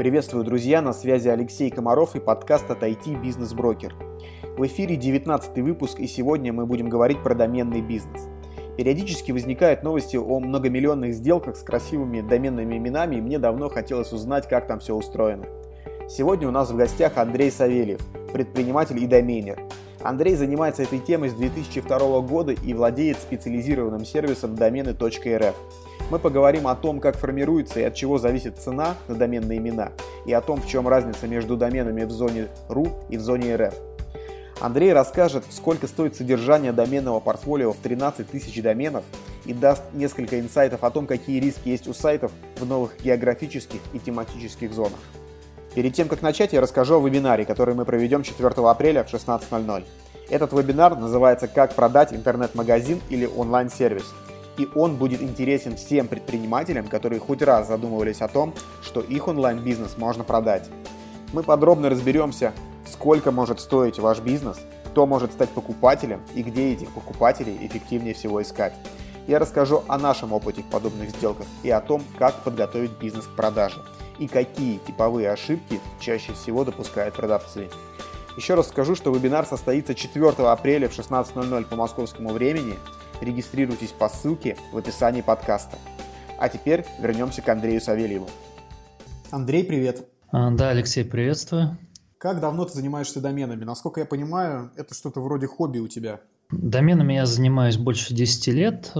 Приветствую, друзья, на связи Алексей Комаров и подкаст от IT Бизнес Брокер. В эфире 19 выпуск, и сегодня мы будем говорить про доменный бизнес. Периодически возникают новости о многомиллионных сделках с красивыми доменными именами, и мне давно хотелось узнать, как там все устроено. Сегодня у нас в гостях Андрей Савельев, предприниматель и доменер. Андрей занимается этой темой с 2002 года и владеет специализированным сервисом домены.рф. Мы поговорим о том, как формируется и от чего зависит цена на доменные имена, и о том, в чем разница между доменами в зоне .ru и в зоне .rf. Андрей расскажет, сколько стоит содержание доменного портфолио в 13 тысяч доменов и даст несколько инсайтов о том, какие риски есть у сайтов в новых географических и тематических зонах. Перед тем, как начать, я расскажу о вебинаре, который мы проведем 4 апреля в 16.00. Этот вебинар называется «Как продать интернет-магазин или онлайн-сервис», и он будет интересен всем предпринимателям, которые хоть раз задумывались о том, что их онлайн-бизнес можно продать. Мы подробно разберемся, сколько может стоить ваш бизнес, кто может стать покупателем и где этих покупателей эффективнее всего искать. Я расскажу о нашем опыте в подобных сделках и о том, как подготовить бизнес к продаже и какие типовые ошибки чаще всего допускают продавцы. Еще раз скажу, что вебинар состоится 4 апреля в 16.00 по московскому времени – Регистрируйтесь по ссылке в описании подкаста. А теперь вернемся к Андрею Савельеву. Андрей, привет. А, да, Алексей, приветствую. Как давно ты занимаешься доменами? Насколько я понимаю, это что-то вроде хобби у тебя. Доменами я занимаюсь больше 10 лет,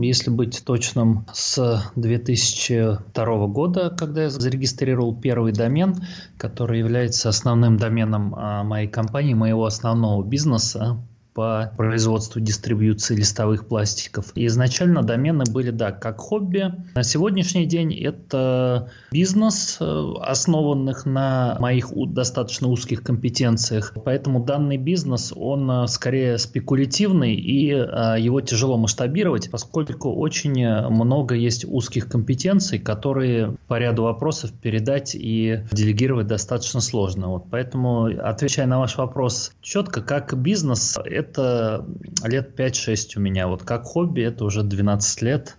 если быть точным, с 2002 года, когда я зарегистрировал первый домен, который является основным доменом а, моей компании, моего основного бизнеса по производству дистрибьюции листовых пластиков. И изначально домены были, да, как хобби. На сегодняшний день это бизнес, э, основанных на моих достаточно узких компетенциях. Поэтому данный бизнес, он э, скорее спекулятивный и э, его тяжело масштабировать, поскольку очень много есть узких компетенций, которые по ряду вопросов передать и делегировать достаточно сложно. Вот поэтому, отвечая на ваш вопрос четко, как бизнес, это лет 5-6 у меня. Вот как хобби это уже 12 лет.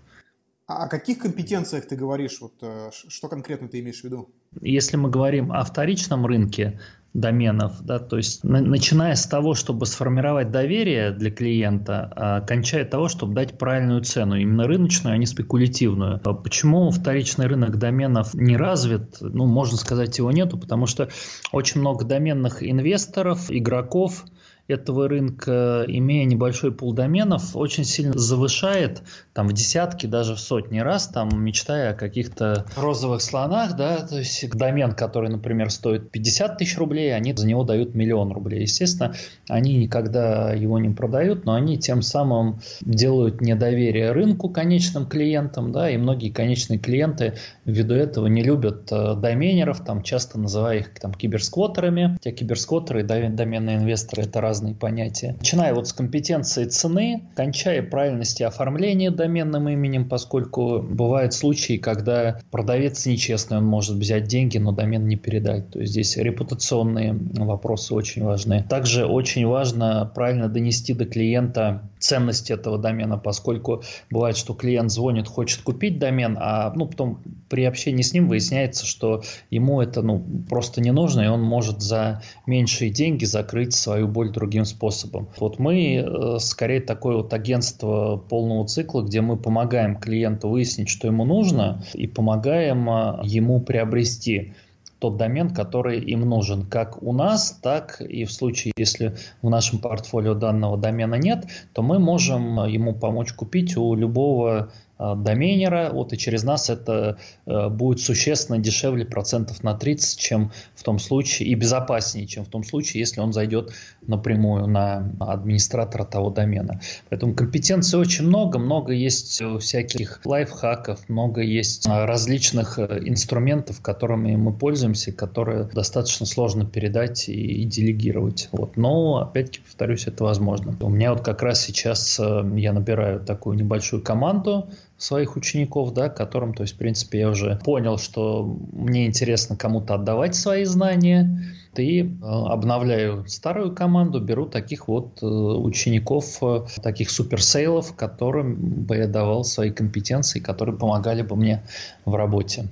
А о каких компетенциях ты говоришь? Вот, э, что конкретно ты имеешь в виду? Если мы говорим о вторичном рынке доменов, да, то есть на, начиная с того, чтобы сформировать доверие для клиента, а, кончая того, чтобы дать правильную цену, именно рыночную, а не спекулятивную. А почему вторичный рынок доменов не развит? Ну, можно сказать, его нету, потому что очень много доменных инвесторов, игроков, этого рынка, имея небольшой пул доменов, очень сильно завышает, там в десятки, даже в сотни раз, там мечтая о каких-то розовых слонах, да, то есть домен, который, например, стоит 50 тысяч рублей, они за него дают миллион рублей. Естественно, они никогда его не продают, но они тем самым делают недоверие рынку конечным клиентам, да, и многие конечные клиенты ввиду этого не любят э, доменеров, там часто называя их там киберсквотерами. Те киберсквотеры и доменные инвесторы это разные разные понятия. Начиная вот с компетенции цены, кончая правильности оформления доменным именем, поскольку бывают случаи, когда продавец нечестный, он может взять деньги, но домен не передать. То есть здесь репутационные вопросы очень важны. Также очень важно правильно донести до клиента ценность этого домена, поскольку бывает, что клиент звонит, хочет купить домен, а ну, потом при общении с ним выясняется, что ему это ну, просто не нужно, и он может за меньшие деньги закрыть свою боль другим способом. Вот мы э, скорее такое вот агентство полного цикла, где мы помогаем клиенту выяснить, что ему нужно, и помогаем э, ему приобрести тот домен, который им нужен, как у нас, так и в случае, если в нашем портфолио данного домена нет, то мы можем ему помочь купить у любого Э, доменера, вот и через нас это э, будет существенно дешевле процентов на 30, чем в том случае, и безопаснее, чем в том случае, если он зайдет напрямую на администратора того домена. Поэтому компетенций очень много, много есть всяких лайфхаков, много есть э, различных инструментов, которыми мы пользуемся, которые достаточно сложно передать и, и делегировать. Вот. Но, опять-таки, повторюсь, это возможно. У меня вот как раз сейчас я набираю такую небольшую команду, своих учеников, да, которым, то есть, в принципе, я уже понял, что мне интересно кому-то отдавать свои знания, и э, обновляю старую команду, беру таких вот э, учеников, э, таких суперсейлов, которым бы я давал свои компетенции, которые помогали бы мне в работе.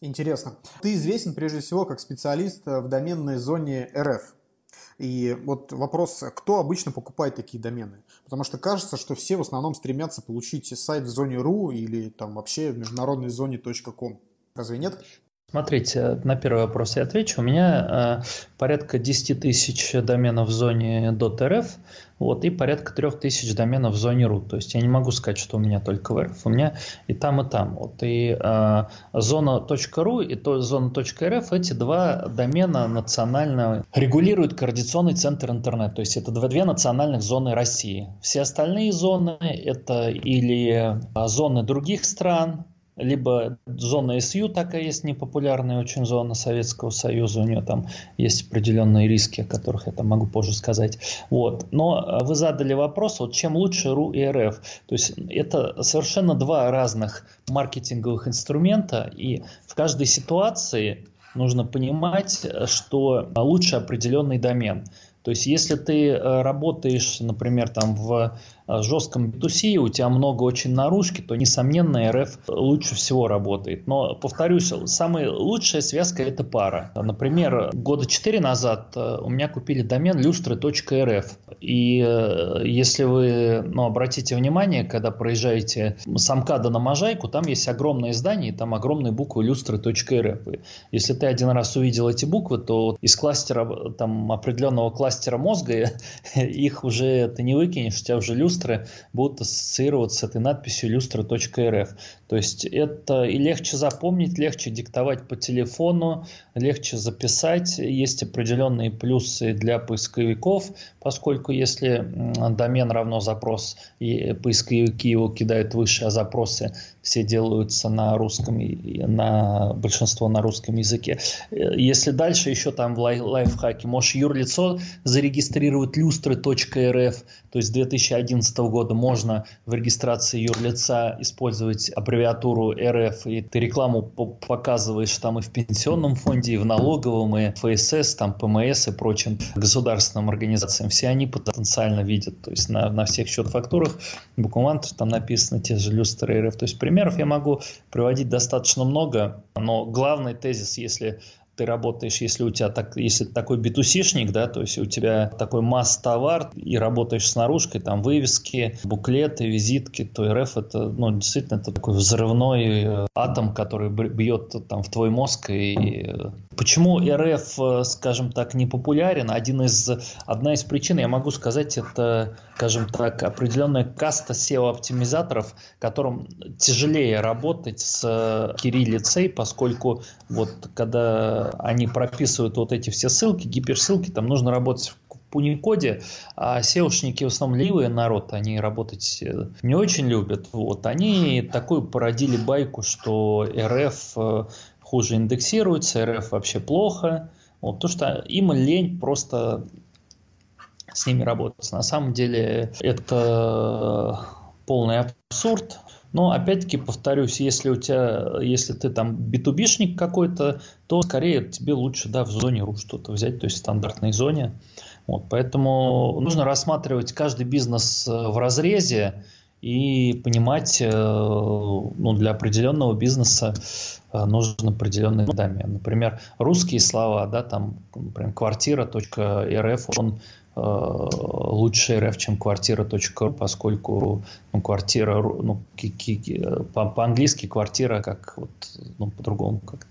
Интересно. Ты известен прежде всего как специалист в доменной зоне РФ. И вот вопрос, кто обычно покупает такие домены? Потому что кажется, что все в основном стремятся получить сайт в зоне .ru или там вообще в международной зоне .com. Разве нет? Смотрите, на первый вопрос я отвечу. У меня э, порядка 10 тысяч доменов в зоне .rf, вот, и порядка 3 тысяч доменов в зоне .ru. То есть я не могу сказать, что у меня только в RF, у меня и там, и там. Вот, и э, зона .ru и то, зона .rf, эти два домена национально регулируют Координационный центр интернет. То есть это две национальных зоны России. Все остальные зоны это или э, зоны других стран, либо зона СЮ такая есть непопулярная очень зона Советского Союза, у нее там есть определенные риски, о которых я там могу позже сказать. Вот. Но а, вы задали вопрос, вот чем лучше РУ и РФ. То есть это совершенно два разных маркетинговых инструмента, и в каждой ситуации нужно понимать, что лучше определенный домен. То есть, если ты э, работаешь, например, там в жестком B2C, у тебя много очень наружки, то, несомненно, РФ лучше всего работает. Но, повторюсь, самая лучшая связка – это пара. Например, года 4 назад э, у меня купили домен lustre.rf. И если вы ну, обратите внимание, когда проезжаете с Амкада на Можайку, там есть огромное здание, и там огромные буквы lustre.rf. Если ты один раз увидел эти буквы, то из кластера, там определенного кластера мозга, их уже ты не выкинешь, у тебя уже люстры будут ассоциироваться с этой надписью люстра.рф. То есть это и легче запомнить, легче диктовать по телефону, легче записать. Есть определенные плюсы для поисковиков, поскольку если домен равно запрос, и поисковики его кидают выше, а запросы все делаются на русском, на большинство на русском языке. Если дальше еще там в лай лайфхаке, можешь юрлицо зарегистрировать люстры.рф, то есть с 2011 года можно в регистрации юрлица использовать аббревиатуру РФ, и ты рекламу показываешь там и в пенсионном фонде, и в налоговом, и ФСС, там ПМС и прочим государственным организациям. Все они потенциально видят, то есть на, на всех счет-фактурах буквально там написано те же люстры РФ. То есть примеров я могу приводить достаточно много, но главный тезис, если ты работаешь, если у тебя так, если ты такой битусишник, да, то есть у тебя такой масс-товар и работаешь с наружкой, там вывески, буклеты, визитки, то РФ это, ну, действительно, это такой взрывной э, атом, который бьет там в твой мозг. И э, почему РФ, э, скажем так, не популярен? Один из, одна из причин, я могу сказать, это, скажем так, определенная каста SEO-оптимизаторов, которым тяжелее работать с кириллицей, поскольку вот когда они прописывают вот эти все ссылки, гиперссылки, там нужно работать в Unicode, а SEOшники в основном ливые народ, они работать э, не очень любят. Вот. Они такую породили байку, что РФ э, хуже индексируется, РФ вообще плохо. Вот, то, что им лень просто с ними работать. На самом деле это полный абсурд. Но опять-таки повторюсь, если у тебя, если ты там битубишник какой-то, то скорее тебе лучше да, в зоне ру что-то взять, то есть в стандартной зоне. Вот, поэтому нужно рассматривать каждый бизнес э, в разрезе и понимать, э, ну, для определенного бизнеса э, нужен определенный домен. Например, русские слова, да, там, например, квартира.рф, он лучше РФ, чем квартира.ру, поскольку ну, квартира, ну, по-английски квартира как вот, ну, по-другому как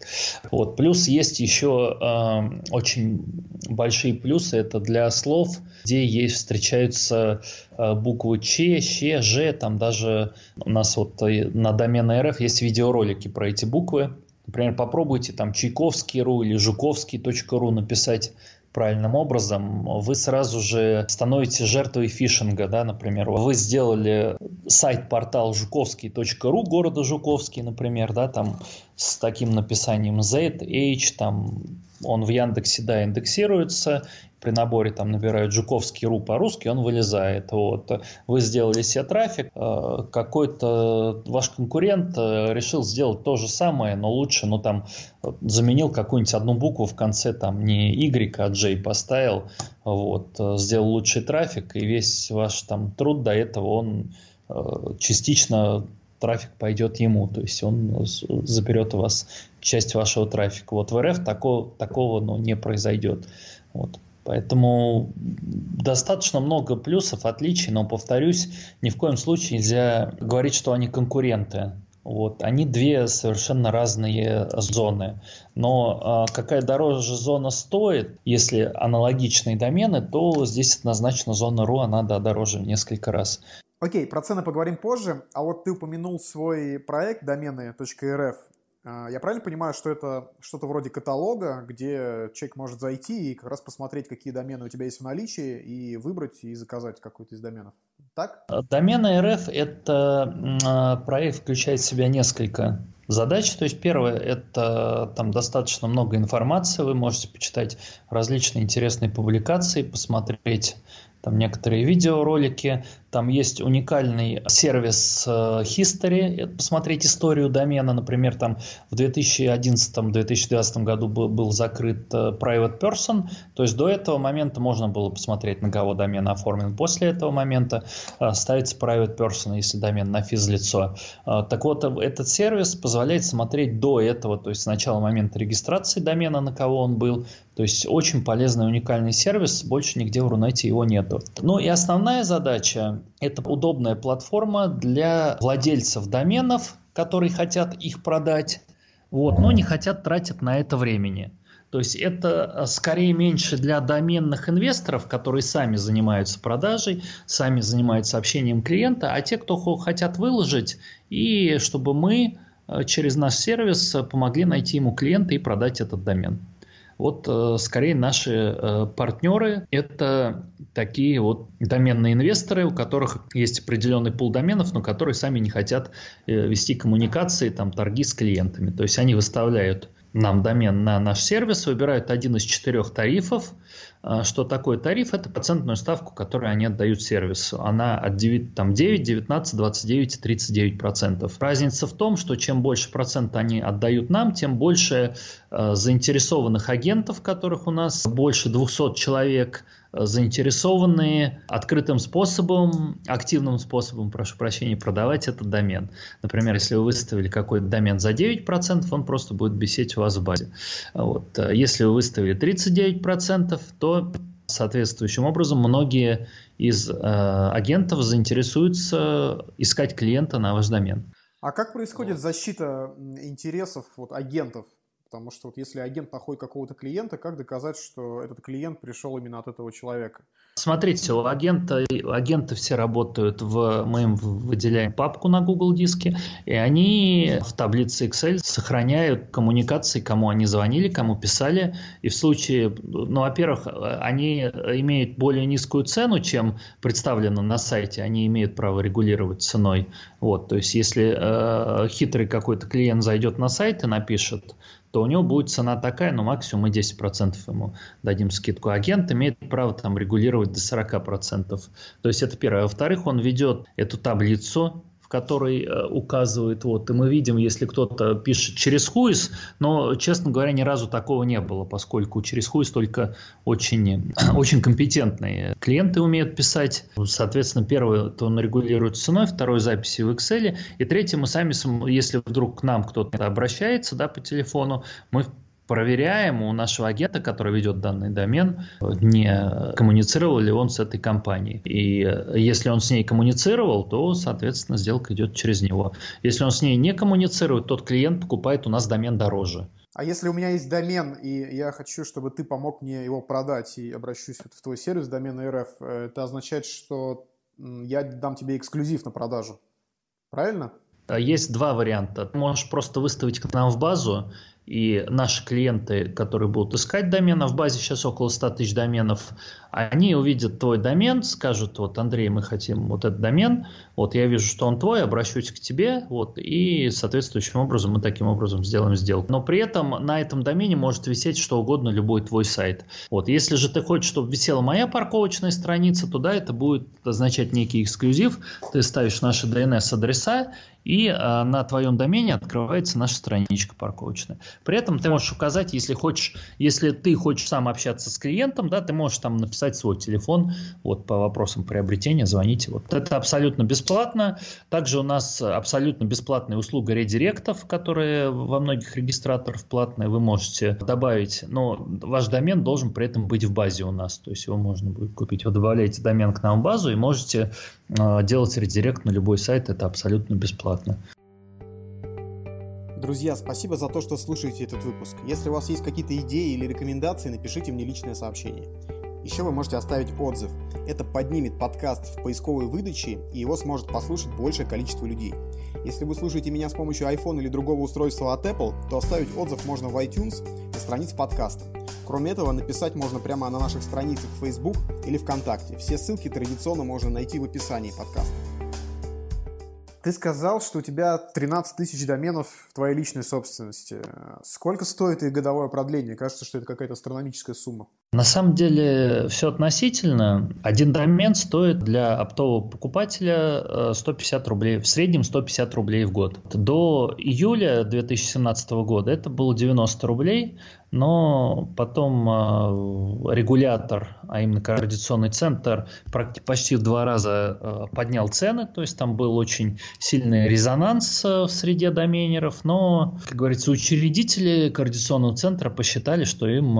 вот плюс есть еще э, очень большие плюсы. Это для слов где есть встречаются э, буквы Ч, Щ, Ж, там даже у нас вот э, на домене РФ есть видеоролики про эти буквы. Например, попробуйте там Чайковский.ру или Жуковский.ру написать правильным образом, вы сразу же становитесь жертвой фишинга, да, например, вы сделали сайт-портал жуковский.ру города Жуковский, например, да, там с таким написанием Z, H, там он в Яндексе, да, индексируется, при наборе там набирают Жуковский ру по-русски, он вылезает. Вот. Вы сделали себе трафик, э, какой-то ваш конкурент э, решил сделать то же самое, но лучше, ну там заменил какую-нибудь одну букву в конце, там не Y, а J поставил, вот, э, сделал лучший трафик, и весь ваш там труд до этого, он частично трафик пойдет ему, то есть он заберет у вас часть вашего трафика. Вот в РФ такого, такого ну, не произойдет. Вот. Поэтому достаточно много плюсов, отличий, но, повторюсь, ни в коем случае нельзя говорить, что они конкуренты. Вот, они две совершенно разные зоны. Но э, какая дороже зона стоит, если аналогичные домены, то здесь однозначно зона РУ, она да, дороже в несколько раз. Окей, про цены поговорим позже. А вот ты упомянул свой проект домены.рф. А, я правильно понимаю, что это что-то вроде каталога, где человек может зайти и как раз посмотреть, какие домены у тебя есть в наличии, и выбрать и заказать какой-то из доменов? Так? Домены РФ – это а, проект, включает в себя несколько задач. То есть первое – это там достаточно много информации, вы можете почитать различные интересные публикации, посмотреть там некоторые видеоролики, там есть уникальный сервис э, History, посмотреть историю домена, например, там в 2011-2012 году был, был закрыт э, Private Person, то есть до этого момента можно было посмотреть, на кого домен оформлен. После этого момента э, ставится Private Person, если домен на физлицо. Так вот, этот сервис позволяет смотреть до этого, то есть с начала момента регистрации домена, на кого он был. То есть очень полезный, уникальный сервис, больше нигде в Рунете его нету. Ну и основная задача это удобная платформа для владельцев доменов, которые хотят их продать, вот, но не хотят тратить на это времени. То есть это э, скорее меньше для доменных инвесторов, которые сами занимаются продажей, сами занимаются общением клиента, а те, кто хотят выложить, и чтобы мы э, через наш сервис помогли найти ему клиента и продать этот домен. Вот э, скорее наши э, партнеры – это такие вот доменные инвесторы, у которых есть определенный пул доменов, но которые сами не хотят э, вести коммуникации, там, торги с клиентами. То есть они выставляют нам домен на наш сервис, выбирают один из четырех тарифов, что такое тариф? Это процентную ставку, которую они отдают сервису. Она от 9, там 9, 19, 29 и 39 процентов. Разница в том, что чем больше процент они отдают нам, тем больше э, заинтересованных агентов, которых у нас больше 200 человек, заинтересованные открытым способом, активным способом, прошу прощения, продавать этот домен. Например, если вы выставили какой-то домен за 9%, он просто будет висеть у вас в базе. Вот. Если вы выставили 39%, то соответствующим образом многие из э, агентов заинтересуются искать клиента на ваш домен. А как происходит защита интересов вот, агентов? Потому что вот если агент находит какого-то клиента, как доказать, что этот клиент пришел именно от этого человека? Смотрите, у агента, агенты все работают в, мы им выделяем папку на Google диске, и они в таблице Excel сохраняют коммуникации, кому они звонили, кому писали, и в случае, ну, во-первых, они имеют более низкую цену, чем представлено на сайте, они имеют право регулировать ценой, вот, то есть если э, хитрый какой-то клиент зайдет на сайт и напишет, то у него будет цена такая, но максимум мы 10% ему дадим скидку. Агент имеет право там регулировать до 40%. То есть это первое. Во-вторых, он ведет эту таблицу в которой э, указывает, вот, и мы видим, если кто-то пишет через хуис, но, честно говоря, ни разу такого не было, поскольку через хуис только очень, очень компетентные клиенты умеют писать. Соответственно, первое, то он регулирует ценой, второе записи в Excel, и третье, мы сами, если вдруг к нам кто-то обращается да, по телефону, мы проверяем у нашего агента, который ведет данный домен, не коммуницировал ли он с этой компанией. И если он с ней коммуницировал, то, соответственно, сделка идет через него. Если он с ней не коммуницирует, тот клиент покупает у нас домен дороже. А если у меня есть домен, и я хочу, чтобы ты помог мне его продать, и обращусь в твой сервис домена РФ, это означает, что я дам тебе эксклюзив на продажу. Правильно? Есть два варианта. Ты можешь просто выставить к нам в базу и наши клиенты, которые будут искать домены, в базе сейчас около 100 тысяч доменов, они увидят твой домен, скажут, вот, Андрей, мы хотим вот этот домен, вот, я вижу, что он твой, обращусь к тебе, вот, и соответствующим образом мы таким образом сделаем сделку. Но при этом на этом домене может висеть что угодно, любой твой сайт. Вот, если же ты хочешь, чтобы висела моя парковочная страница, то да, это будет означать некий эксклюзив, ты ставишь наши DNS-адреса, и а, на твоем домене открывается наша страничка парковочная. При этом ты можешь указать, если хочешь, если ты хочешь сам общаться с клиентом, да, ты можешь там написать свой телефон вот по вопросам приобретения, звоните. Вот это абсолютно бесплатно. Также у нас абсолютно бесплатная услуга редиректов, которая во многих регистраторах платная. Вы можете добавить, но ваш домен должен при этом быть в базе у нас, то есть его можно будет купить. Вы добавляете домен к нам в базу и можете э, делать редирект на любой сайт, это абсолютно бесплатно. Друзья, спасибо за то, что слушаете этот выпуск. Если у вас есть какие-то идеи или рекомендации, напишите мне личное сообщение. Еще вы можете оставить отзыв. Это поднимет подкаст в поисковой выдаче, и его сможет послушать большее количество людей. Если вы слушаете меня с помощью iPhone или другого устройства от Apple, то оставить отзыв можно в iTunes на странице подкаста. Кроме этого, написать можно прямо на наших страницах в Facebook или ВКонтакте. Все ссылки традиционно можно найти в описании подкаста. Ты сказал, что у тебя 13 тысяч доменов в твоей личной собственности. Сколько стоит их годовое продление? Кажется, что это какая-то астрономическая сумма. На самом деле все относительно. Один домен стоит для оптового покупателя 150 э, рублей, в среднем 150 рублей в год. До июля 2017 года это было 90 рублей, но потом э, регулятор, а именно координационный центр, почти в два раза э, поднял цены, то есть там был очень сильный резонанс в среде доменеров, но, как говорится, учредители координационного центра посчитали, что им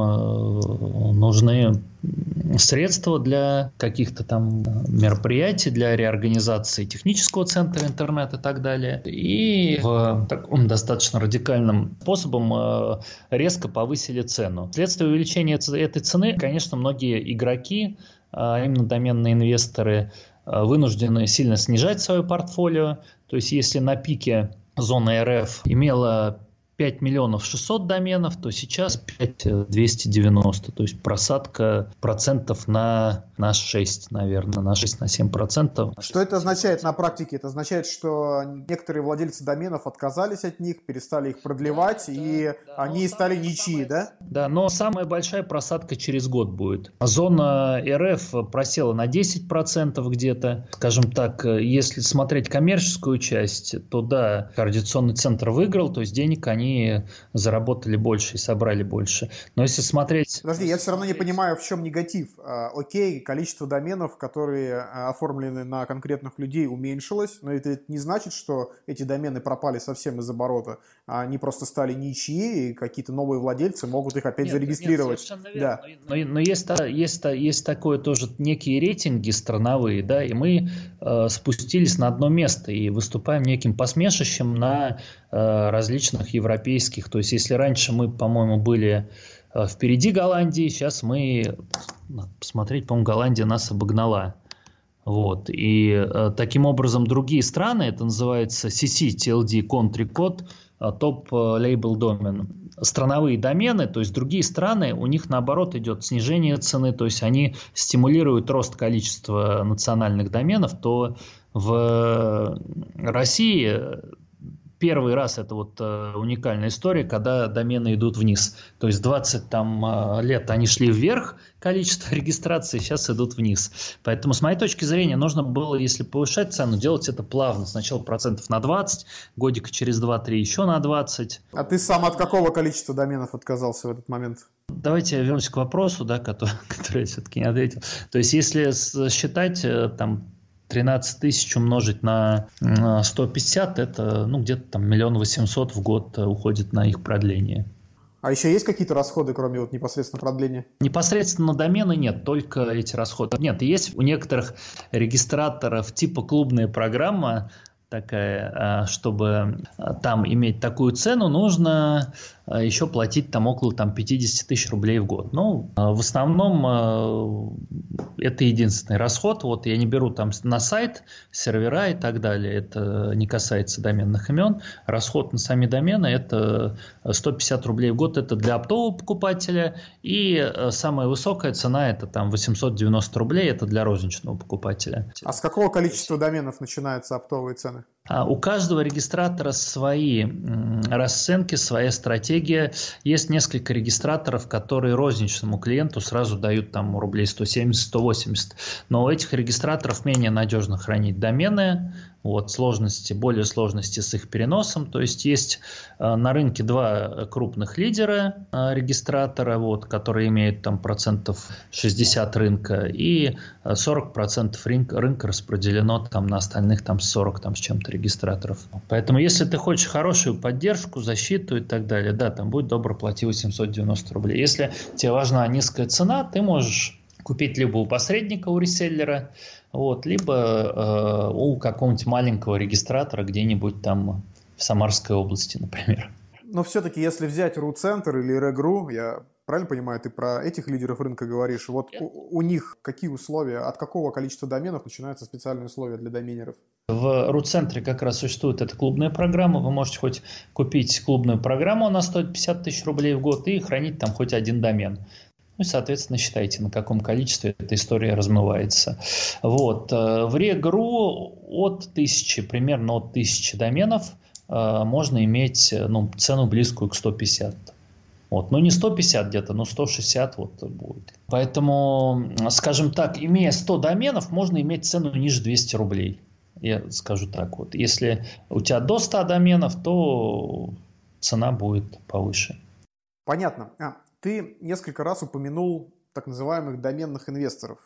нужны средства для каких-то там мероприятий, для реорганизации технического центра интернет и так далее. И в таком достаточно радикальным способом резко повысили цену. Вследствие увеличения этой цены, конечно, многие игроки, а именно доменные инвесторы, а, вынуждены сильно снижать свое портфолио. То есть если на пике зона РФ имела 5 миллионов 600 доменов, то сейчас 5 290. То есть просадка процентов на, на 6, наверное, на 6, на 7 процентов. Что это означает на практике? Это означает, что некоторые владельцы доменов отказались от них, перестали их продлевать, да, и да, они стали ничьи, да? Да, но самая большая просадка через год будет. Зона РФ просела на 10 процентов где-то. Скажем так, если смотреть коммерческую часть, то да, координационный центр выиграл, то есть денег они они заработали больше и собрали больше. Но если смотреть... Подожди, я все равно не понимаю, в чем негатив. А, окей, количество доменов, которые а, оформлены на конкретных людей, уменьшилось, но это не значит, что эти домены пропали совсем из оборота. А они просто стали ничьи, и какие-то новые владельцы могут их опять нет, зарегистрировать. Нет, да. Но, но есть, есть, есть такое тоже некие рейтинги страновые, да, и мы э, спустились на одно место и выступаем неким посмешищем на э, различных европейских европейских. То есть, если раньше мы, по-моему, были э, впереди Голландии, сейчас мы, посмотреть, по-моему, Голландия нас обогнала. Вот. И э, таким образом другие страны, это называется CC, TLD, Country Code, топ лейбл домен. Страновые домены, то есть другие страны, у них наоборот идет снижение цены, то есть они стимулируют рост количества национальных доменов, то в России первый раз это вот э, уникальная история, когда домены идут вниз. То есть 20 там, э, лет они шли вверх, количество регистраций сейчас идут вниз. Поэтому, с моей точки зрения, нужно было, если повышать цену, делать это плавно. Сначала процентов на 20, годика через 2-3 еще на 20. А ты сам от какого количества доменов отказался в этот момент? Давайте вернемся к вопросу, да, который, который я все-таки не ответил. То есть, если считать э, там 13 тысяч умножить на 150, это ну, где-то там миллион восемьсот в год э, уходит на их продление. А еще есть какие-то расходы, кроме вот непосредственно продления? Непосредственно домены нет, только эти расходы. Нет, есть у некоторых регистраторов типа клубная программа, такая, а, чтобы там иметь такую цену, нужно еще платить там около там, 50 тысяч рублей в год. Ну, в основном это единственный расход. Вот я не беру там на сайт сервера и так далее. Это не касается доменных имен. Расход на сами домены это 150 рублей в год. Это для оптового покупателя. И самая высокая цена это там 890 рублей. Это для розничного покупателя. А с какого количества доменов начинаются оптовые цены? А у каждого регистратора свои расценки, своя стратегия. Есть несколько регистраторов, которые розничному клиенту сразу дают там рублей 170-180. Но у этих регистраторов менее надежно хранить домены, вот, сложности, более сложности с их переносом. То есть есть э, на рынке два крупных лидера э, регистратора, вот, которые имеют там процентов 60 рынка, и 40 процентов рынка, рынка распределено там на остальных там 40 там с чем-то регистраторов. Поэтому если ты хочешь хорошую поддержку, защиту и так далее, да, там будет добро плати 890 рублей. Если тебе важна низкая цена, ты можешь купить либо у посредника, у реселлера, вот, либо э, у какого-нибудь маленького регистратора где-нибудь там в Самарской области, например. Но все-таки, если взять RU-центр или Регру, я правильно понимаю, ты про этих лидеров рынка говоришь, вот у, у них какие условия, от какого количества доменов начинаются специальные условия для доменеров? В RU-центре как раз существует эта клубная программа, вы можете хоть купить клубную программу, она стоит 50 тысяч рублей в год, и хранить там хоть один домен. Ну и, соответственно, считайте, на каком количестве эта история размывается. Вот. Э, в Регру от тысячи, примерно от тысячи доменов э, можно иметь ну, цену близкую к 150. Вот. Ну, не 150 где-то, но 160 вот будет. Поэтому, скажем так, имея 100 доменов, можно иметь цену ниже 200 рублей. Я скажу так вот. Если у тебя до 100 доменов, то цена будет повыше. Понятно. А, ты несколько раз упомянул так называемых доменных инвесторов.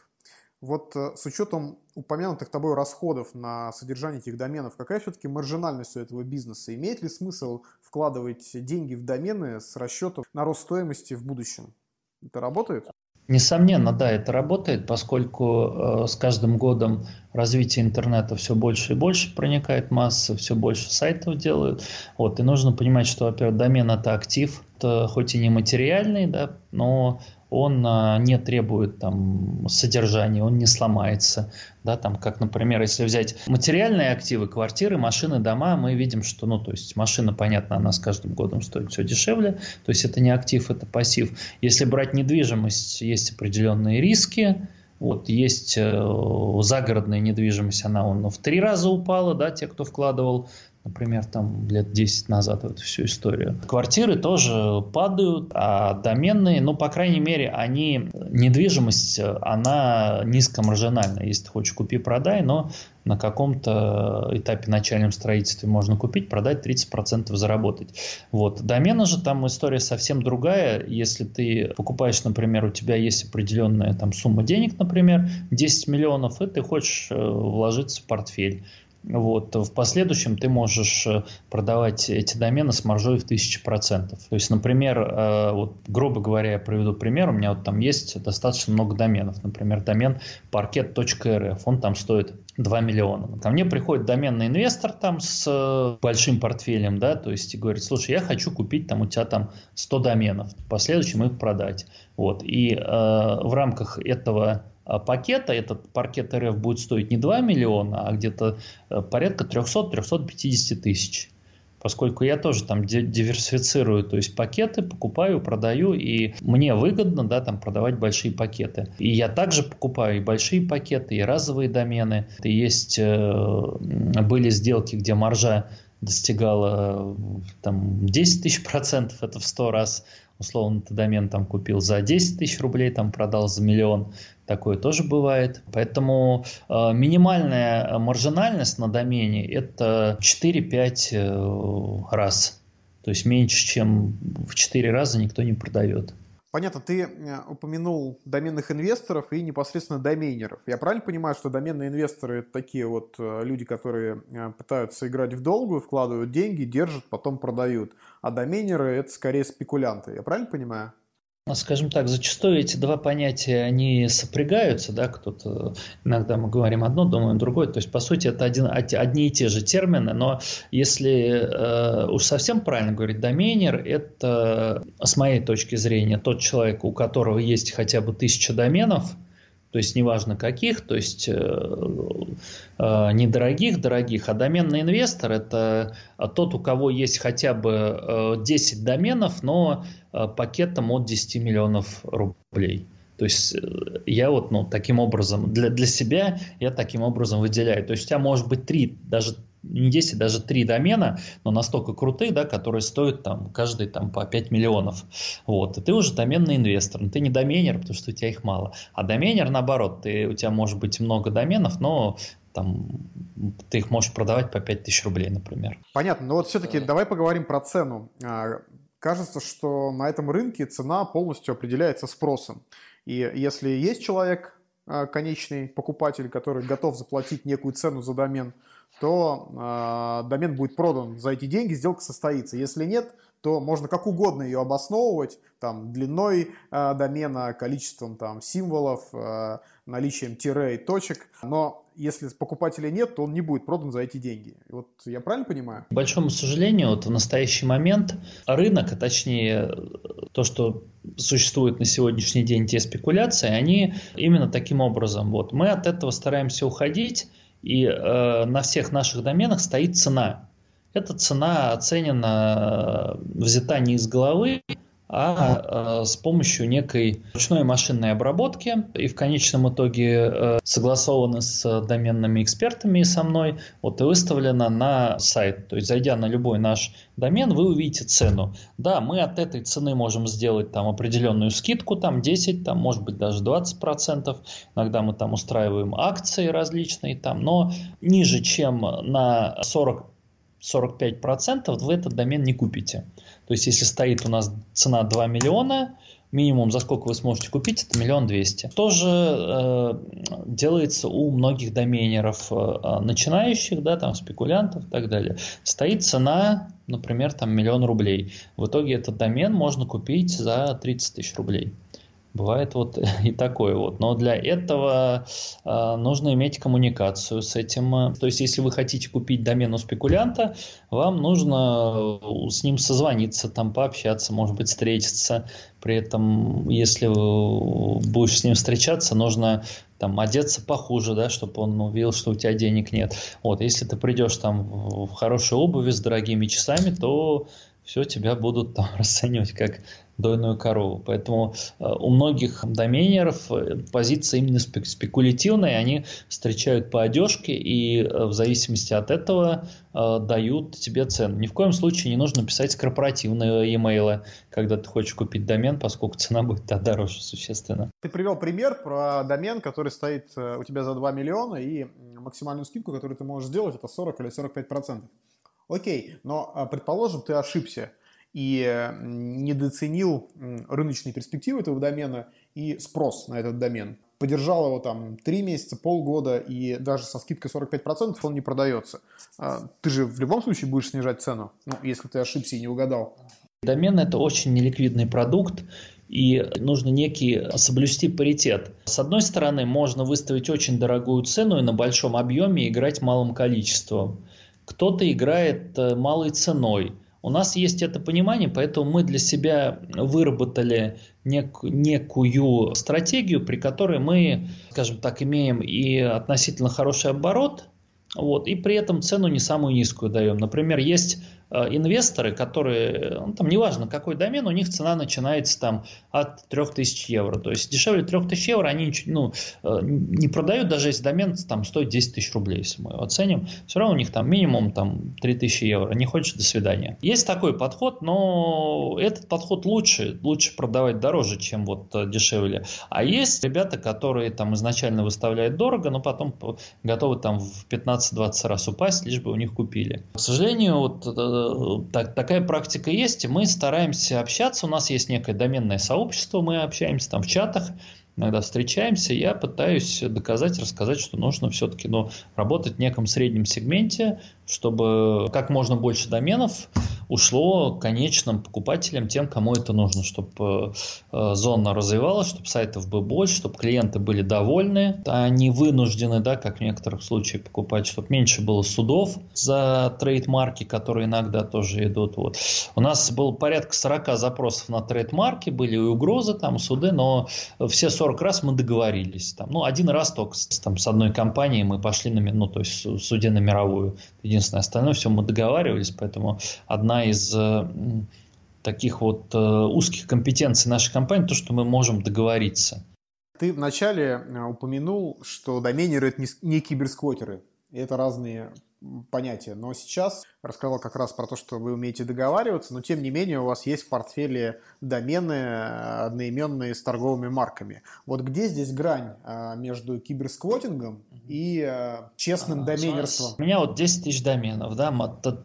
Вот э, с учетом упомянутых тобой расходов на содержание этих доменов, какая все-таки маржинальность у этого бизнеса? Имеет ли смысл вкладывать деньги в домены с расчетом на рост стоимости в будущем? Это работает? Несомненно, да, это работает, поскольку э, с каждым годом развитие интернета все больше и больше проникает масса, все больше сайтов делают. Вот, и нужно понимать, что, во-первых, домен это актив, это хоть и не материальный, да, но он а, не требует там содержания, он не сломается, да, там, как, например, если взять материальные активы, квартиры, машины, дома, мы видим, что, ну, то есть машина, понятно, она с каждым годом стоит все дешевле, то есть это не актив, это пассив. Если брать недвижимость, есть определенные риски, вот, есть э, загородная недвижимость, она он, в три раза упала, да, те, кто вкладывал например, там лет 10 назад в эту всю историю. Квартиры тоже падают, а доменные, ну, по крайней мере, они, недвижимость, она низкомаржинальна. Если ты хочешь, купи, продай, но на каком-то этапе начальном строительстве можно купить, продать, 30% заработать. Вот. Домены же там история совсем другая. Если ты покупаешь, например, у тебя есть определенная там сумма денег, например, 10 миллионов, и ты хочешь э, вложиться в портфель. Вот. В последующем ты можешь э, продавать эти домены с маржой в 1000%. То есть, например, э, вот, грубо говоря, я приведу пример, у меня вот там есть достаточно много доменов. Например, домен parket.rf, он там стоит 2 миллиона. Ко мне приходит доменный инвестор там с э, большим портфелем, да, то есть и говорит, слушай, я хочу купить там у тебя там 100 доменов, в последующем их продать. Вот. И э, в рамках этого пакета, этот паркет РФ будет стоить не 2 миллиона, а где-то э, порядка 300-350 тысяч. Поскольку я тоже там диверсифицирую, то есть пакеты покупаю, продаю, и мне выгодно, да, там продавать большие пакеты. И я также покупаю и большие пакеты, и разовые домены. И есть, э, были сделки, где маржа достигала там 10 тысяч процентов, это в 100 раз условно ты домен там купил за 10 тысяч рублей, там продал за миллион, такое тоже бывает. Поэтому э, минимальная маржинальность на домене это 4-5 э, раз. То есть меньше, чем в 4 раза никто не продает. Понятно, ты э, упомянул доменных инвесторов и непосредственно доменеров. Я правильно понимаю, что доменные инвесторы это такие вот э, люди, которые э, пытаются играть в долгую, вкладывают деньги, держат, потом продают. А доменеры это скорее спекулянты. Я правильно понимаю? Ну, скажем так, зачастую эти два понятия, они сопрягаются, да, кто-то, иногда мы говорим одно, думаем другое, то есть, по сути, это один, одни и те же термины, но если э, уж совсем правильно говорить, доменер – это, с моей точки зрения, тот человек, у которого есть хотя бы тысяча доменов – то есть неважно каких, то есть э, э, недорогих, дорогих, а доменный инвестор это тот, у кого есть хотя бы э, 10 доменов, но э, пакетом от 10 миллионов рублей. То есть э, я вот ну, таким образом, для, для себя я таким образом выделяю. То есть у тебя может быть три, даже не 10, даже 3 домена, но настолько крутые, да, которые стоят там каждый там по 5 миллионов. Вот. И ты уже доменный инвестор. Но ты не доменер, потому что у тебя их мало. А доменер, наоборот, ты, у тебя может быть много доменов, но там ты их можешь продавать по 5000 рублей, например. Понятно, но вот все-таки давай поговорим про цену. Кажется, что на этом рынке цена полностью определяется спросом. И если есть человек, а, конечный покупатель, который готов заплатить некую цену за домен, то э, домен будет продан за эти деньги, сделка состоится. Если нет, то можно как угодно ее обосновывать, там, длиной э, домена, количеством там, символов, э, наличием тире и точек, но если покупателя нет, то он не будет продан за эти деньги. Вот я правильно понимаю? К большому сожалению, вот в настоящий момент рынок, а точнее то, что существует на сегодняшний день те спекуляции, они именно таким образом. Вот мы от этого стараемся уходить, и э, на всех наших доменах стоит цена. Эта цена оценена, э, взята не из головы, а э, с помощью некой ручной машинной обработки и в конечном итоге э, согласованы с доменными экспертами и со мной, вот и выставлена на сайт. То есть, зайдя на любой наш домен, вы увидите цену. Да, мы от этой цены можем сделать там определенную скидку, там 10, там может быть даже 20 процентов. Иногда мы там устраиваем акции различные там, но ниже, чем на 40 45% вы этот домен не купите. То есть, если стоит у нас цена 2 миллиона, минимум, за сколько вы сможете купить, это миллион двести. Тоже э, делается у многих доменеров э, начинающих, да, там спекулянтов и так далее. Стоит цена, например, там миллион рублей. В итоге этот домен можно купить за 30 тысяч рублей. Бывает вот и такое вот. Но для этого э, нужно иметь коммуникацию с этим. То есть, если вы хотите купить домен у спекулянта, вам нужно э, с ним созвониться, там пообщаться, может быть, встретиться. При этом, если будешь с ним встречаться, нужно там одеться похуже, да, чтобы он увидел, что у тебя денег нет. Вот, если ты придешь там в хорошей обуви с дорогими часами, то все тебя будут там расценивать как дойную корову. Поэтому э, у многих доменеров э, позиция именно спекулятивная, они встречают по одежке и э, в зависимости от этого дают тебе цену. Ни в коем случае не нужно писать корпоративные e-mail, когда ты хочешь купить домен, поскольку цена будет тогда дороже существенно. Ты привел пример про домен, который стоит у тебя за 2 миллиона, и максимальную скидку, которую ты можешь сделать, это 40 или 45 процентов. Окей, но предположим, ты ошибся и недооценил рыночные перспективы этого домена и спрос на этот домен. Подержал его там 3 месяца, полгода, и даже со скидкой 45% он не продается. А, ты же в любом случае будешь снижать цену, ну, если ты ошибся и не угадал. Домен – это очень неликвидный продукт, и нужно некий соблюсти паритет. С одной стороны, можно выставить очень дорогую цену и на большом объеме играть малым количеством. Кто-то играет э, малой ценой – у нас есть это понимание, поэтому мы для себя выработали нек, некую стратегию, при которой мы, скажем так, имеем и относительно хороший оборот, вот, и при этом цену не самую низкую даем. Например, есть инвесторы, которые, ну, там неважно какой домен, у них цена начинается там от 3000 евро. То есть дешевле 3000 евро они ну, э, не продают, даже если домен там стоит 10 тысяч рублей, если мы его оценим. Все равно у них там минимум там 3000 евро. Не хочешь, до свидания. Есть такой подход, но этот подход лучше. Лучше продавать дороже, чем вот э, дешевле. А есть ребята, которые там изначально выставляют дорого, но потом готовы там в 15-20 раз упасть, лишь бы у них купили. К сожалению, вот так, такая практика есть, мы стараемся общаться. У нас есть некое доменное сообщество, мы общаемся там в чатах, иногда встречаемся, я пытаюсь доказать, рассказать, что нужно все-таки ну, работать в неком среднем сегменте, чтобы как можно больше доменов ушло конечным покупателям, тем, кому это нужно, чтобы э, зона развивалась, чтобы сайтов было больше, чтобы клиенты были довольны, они вынуждены, да, как в некоторых случаях, покупать, чтобы меньше было судов за трейдмарки, которые иногда тоже идут. Вот. У нас было порядка 40 запросов на трейдмарки, были и угрозы, там, суды, но все 40 раз мы договорились. Там, ну, один раз только там, с одной компанией мы пошли на, ну, то есть суде на мировую. Единственное, остальное все мы договаривались, поэтому одна из э, таких вот э, узких компетенций нашей компании, то, что мы можем договориться. Ты вначале э, упомянул, что это не киберсквотеры. это разные понятия. Но сейчас рассказал как раз про то, что вы умеете договариваться, но тем не менее у вас есть в портфеле домены э, одноименные с торговыми марками. Вот где здесь грань э, между киберсквотингом и э, честным а, доменерством? У меня вот 10 тысяч доменов, да,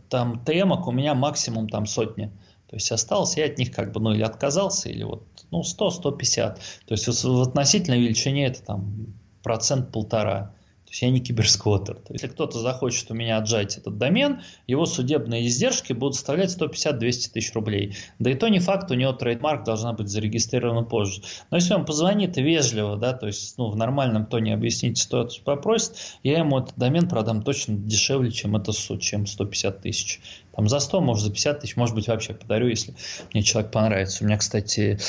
там темок у меня максимум там сотни. То есть осталось, я от них как бы, ну, или отказался, или вот, ну, 100-150. То есть в относительной величине это там процент полтора есть я не киберсквотер. Если кто-то захочет у меня отжать этот домен, его судебные издержки будут составлять 150-200 тысяч рублей. Да и то не факт, у него трейдмарк должна быть зарегистрирована позже. Но если он позвонит вежливо, да, то есть ну, в нормальном тоне объяснить ситуацию попросит, я ему этот домен продам точно дешевле, чем это чем 150 тысяч. Там за 100, может за 50 тысяч, может быть вообще подарю, если мне человек понравится. У меня, кстати,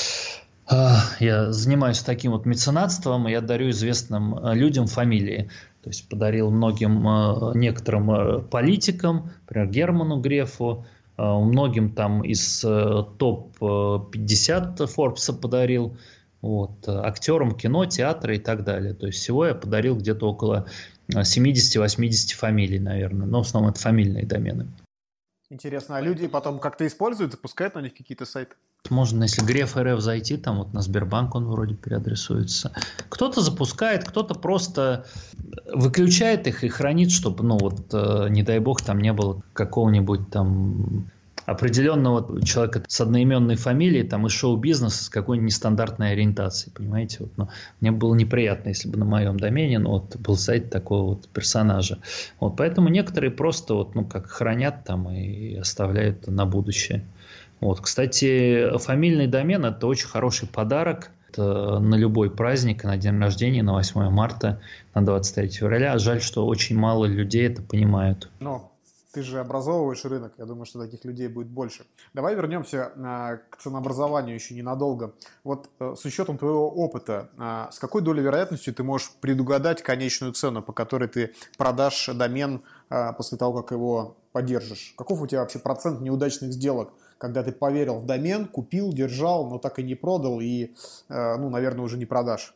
а, я занимаюсь таким вот меценатством, и я дарю известным э, людям фамилии. То есть подарил многим, э, некоторым э, политикам, например, Герману Грефу, э, многим там из топ-50 Форбса подарил, вот, актерам кино, театра и так далее. То есть всего я подарил где-то около 70-80 фамилий, наверное. Но в основном это фамильные домены. Интересно, а люди потом как-то используют, запускают на них какие-то сайты? Можно, если Греф РФ зайти, там вот на Сбербанк он вроде переадресуется. Кто-то запускает, кто-то просто выключает их и хранит, чтобы, ну вот, э, не дай бог, там не было какого-нибудь там определенного человека с одноименной фамилией, там из шоу-бизнеса с какой-нибудь нестандартной ориентацией, понимаете? Вот, но мне было неприятно, если бы на моем домене ну, вот, был сайт такого вот персонажа. Вот, поэтому некоторые просто вот, ну, как хранят там и оставляют на будущее. Вот, кстати, фамильный домен – это очень хороший подарок на любой праздник, на день рождения, на 8 марта, на 23 февраля. Жаль, что очень мало людей это понимают. Но ты же образовываешь рынок, я думаю, что таких людей будет больше. Давай вернемся а, к ценообразованию еще ненадолго. Вот э, с учетом твоего опыта, а, с какой долей вероятности ты можешь предугадать конечную цену, по которой ты продашь домен а, после того, как его поддержишь? Каков у тебя вообще процент неудачных сделок, когда ты поверил в домен, купил, держал, но так и не продал и, э, ну, наверное, уже не продашь?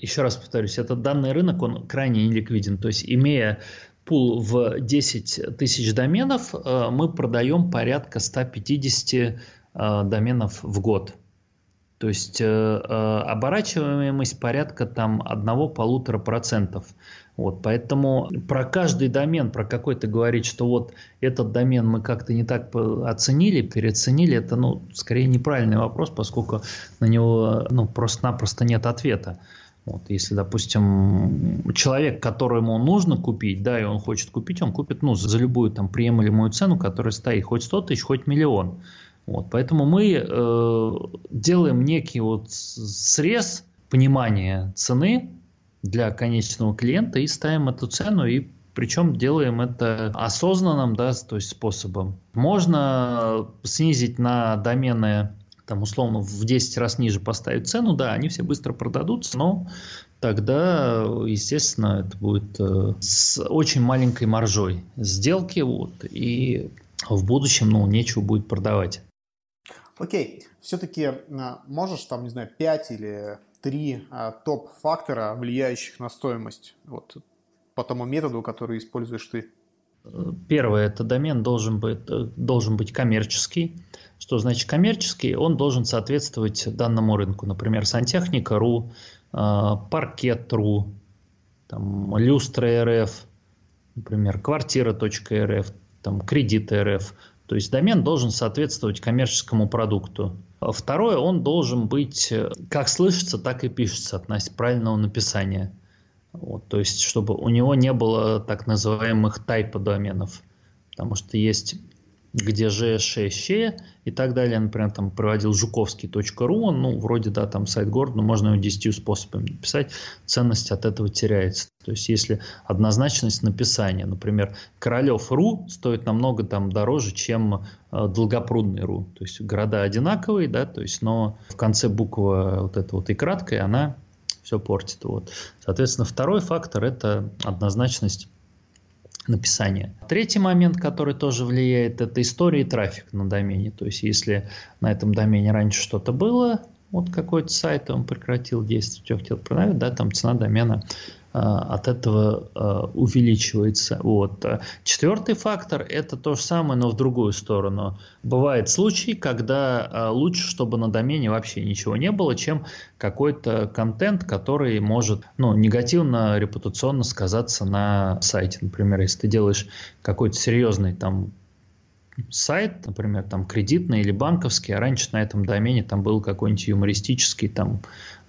еще раз повторюсь, этот данный рынок, он крайне неликвиден. То есть, имея пул в 10 тысяч доменов, э, мы продаем порядка 150 э, доменов в год. То есть э, оборачиваемость порядка там 1-1,5%. Вот, поэтому про каждый домен, про какой-то говорить, что вот этот домен мы как-то не так оценили, переоценили, это ну, скорее неправильный вопрос, поскольку на него ну, просто-напросто нет ответа. Вот, если, допустим, человек, которому нужно купить, да, и он хочет купить, он купит, ну, за любую там приемлемую цену, которая стоит, хоть 100 тысяч, хоть миллион. Вот, поэтому мы э, делаем некий вот срез понимания цены для конечного клиента и ставим эту цену и причем делаем это осознанным да, то есть способом. Можно снизить на домены там условно в 10 раз ниже поставить цену, да, они все быстро продадутся, но тогда, естественно, это будет э, с очень маленькой маржой сделки, вот, и в будущем, ну, нечего будет продавать. Окей, все-таки э, можешь там, не знаю, 5 или 3 э, топ-фактора, влияющих на стоимость, вот, по тому методу, который используешь ты? Первое, это домен должен быть, должен быть коммерческий. Что значит коммерческий? Он должен соответствовать данному рынку. Например, сантехника.ру, а, паркет.ру, там, люстра РФ, например, квартира.рф, там, кредит РФ. То есть домен должен соответствовать коммерческому продукту. Второе, он должен быть как слышится, так и пишется относительно правильного написания. Вот, то есть, чтобы у него не было так называемых тайпа доменов. Потому что есть где же, ше, ще и так далее. Например, там проводил жуковский.ру, ну, вроде, да, там сайт города, но можно его 10 способами написать, ценность от этого теряется. То есть, если однозначность написания, например, Королев.ру стоит намного там дороже, чем э, Долгопрудный.ру. То есть, города одинаковые, да, то есть, но в конце буква вот эта вот и краткая, она все портит. Вот. Соответственно, второй фактор – это однозначность написания. Третий момент, который тоже влияет, это история и трафик на домене. То есть, если на этом домене раньше что-то было, вот какой-то сайт, он прекратил действовать, он хотел продавать, да, там цена домена от этого увеличивается. Вот. Четвертый фактор – это то же самое, но в другую сторону. Бывают случаи, когда лучше, чтобы на домене вообще ничего не было, чем какой-то контент, который может ну, негативно, репутационно сказаться на сайте. Например, если ты делаешь какой-то серьезный там сайт, например, там кредитный или банковский, а раньше на этом домене там был какой-нибудь юмористический там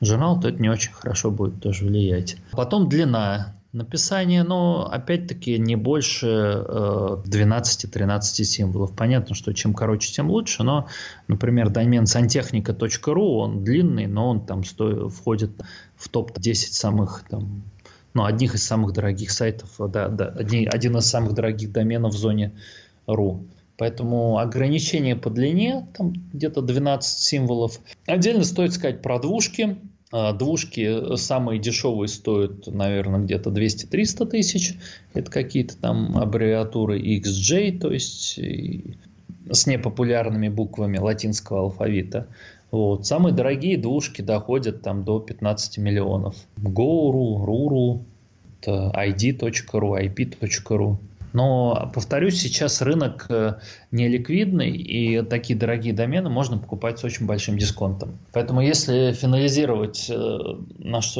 журнал, то это не очень хорошо будет тоже влиять. Потом длина написания, но опять-таки не больше э, 12-13 символов. Понятно, что чем короче, тем лучше, но, например, домен сантехника.ру, он длинный, но он там стоит, входит в топ-10 самых там, ну, одних из самых дорогих сайтов, да, да, один, один из самых дорогих доменов в зоне .ру. Поэтому ограничение по длине, там где-то 12 символов. Отдельно стоит сказать про двушки. А, двушки самые дешевые стоят, наверное, где-то 200-300 тысяч. Это какие-то там аббревиатуры XJ, то есть с непопулярными буквами латинского алфавита. Вот. Самые дорогие двушки доходят там до 15 миллионов. Go.ru, Ruru, ID.ru, IP.ru. Но, повторюсь, сейчас рынок э, не ликвидный, и такие дорогие домены можно покупать с очень большим дисконтом. Поэтому, если финализировать э, наш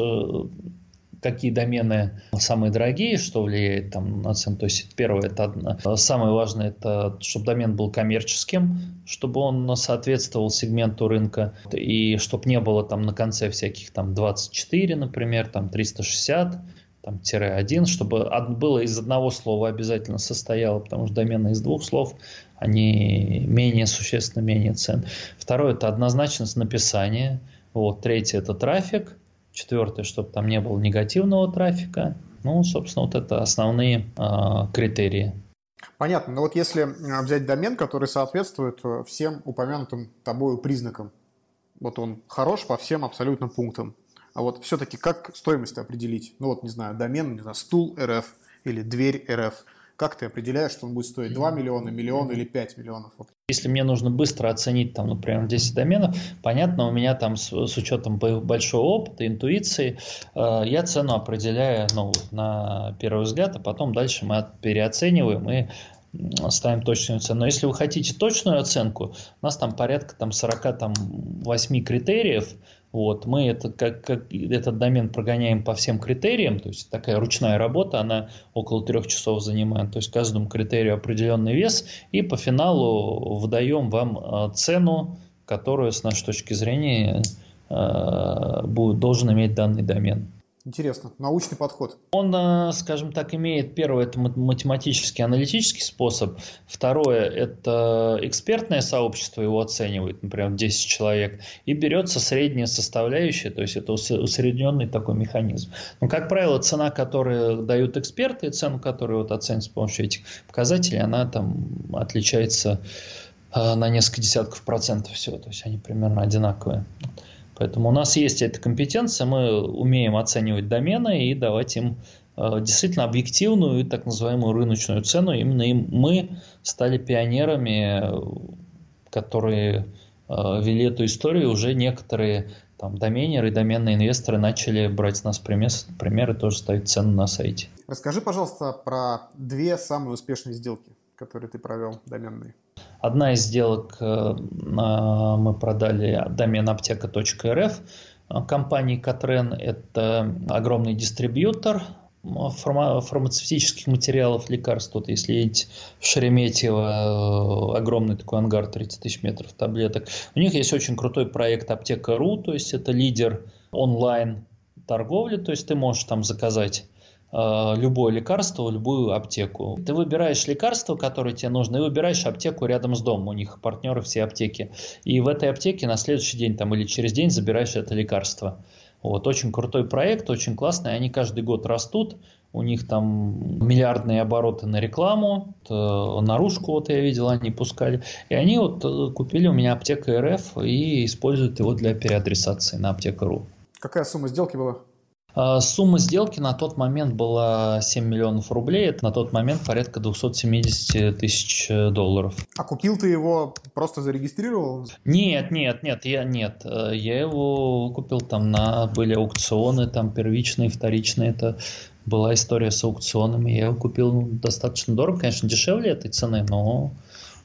какие домены самые дорогие, что влияет там на цену. То есть первое, это одно. самое важное, это чтобы домен был коммерческим, чтобы он соответствовал сегменту рынка, и чтобы не было там на конце всяких там 24, например, там 360, там, тире один, чтобы было из одного слова обязательно состояло, потому что домены из двух слов, они менее существенно менее цен. Второе – это однозначность написания. Вот. Третье – это трафик. Четвертое, чтобы там не было негативного трафика. Ну, собственно, вот это основные э, критерии. Понятно. Но вот если взять домен, который соответствует э, всем упомянутым тобой признакам, вот он хорош по всем абсолютно пунктам. А вот все-таки как стоимость определить? Ну вот, не знаю, домен, не знаю, стул РФ или дверь РФ. Как ты определяешь, что он будет стоить 2 миллиона, миллион или 5 миллионов? Если мне нужно быстро оценить, там, например, 10 доменов, понятно, у меня там с, с учетом большого опыта, интуиции, э, я цену определяю ну, на первый взгляд, а потом дальше мы переоцениваем и ставим точную цену. Но если вы хотите точную оценку, у нас там порядка там, 48 критериев, вот, мы это, как, как, этот домен прогоняем по всем критериям, то есть такая ручная работа, она около трех часов занимает, то есть каждому критерию определенный вес, и по финалу выдаем вам э, цену, которую с нашей точки зрения э, будет, должен иметь данный домен. Интересно. Научный подход. Он, э, скажем так, имеет первое это математический, аналитический способ. Второе это экспертное сообщество его оценивает, например, 10 человек, и берется средняя составляющая, то есть это усредненный такой механизм. Но, как правило, цена, которую дают эксперты, цену, которую вот оценивают с помощью этих показателей, она там отличается э, на несколько десятков процентов всего, то есть они примерно одинаковые. Поэтому у нас есть эта компетенция, мы умеем оценивать домены и давать им э, действительно объективную и так называемую рыночную цену. Именно им мы стали пионерами, которые э, вели эту историю. Уже некоторые там, доменеры и доменные инвесторы начали брать с нас примеры, примеры тоже ставить цену на сайте. Расскажи, пожалуйста, про две самые успешные сделки, которые ты провел доменные. Одна из сделок э, мы продали домен аптека.рф компании Катрен. Это огромный дистрибьютор фармацевтических материалов, лекарств. Вот если едете в Шереметьево, э, огромный такой ангар, 30 тысяч метров таблеток. У них есть очень крутой проект Аптека.ру, то есть это лидер онлайн торговли, то есть ты можешь там заказать любое лекарство, любую аптеку. Ты выбираешь лекарство, которое тебе нужно, и выбираешь аптеку рядом с домом. У них партнеры все аптеки. И в этой аптеке на следующий день там, или через день забираешь это лекарство. Вот, очень крутой проект, очень классный. Они каждый год растут. У них там миллиардные обороты на рекламу, наружку вот я видел, они пускали. И они вот э, купили у меня аптека РФ и используют его для переадресации на аптека.ру. Какая сумма сделки была? А, сумма сделки на тот момент была 7 миллионов рублей, это на тот момент порядка 270 тысяч э, долларов. А купил ты его, просто зарегистрировал? Нет, нет, нет, я нет. Э, я его купил там на, были аукционы, там первичные, вторичные, это была история с аукционами. Я его купил ну, достаточно дорого, конечно, дешевле этой цены, но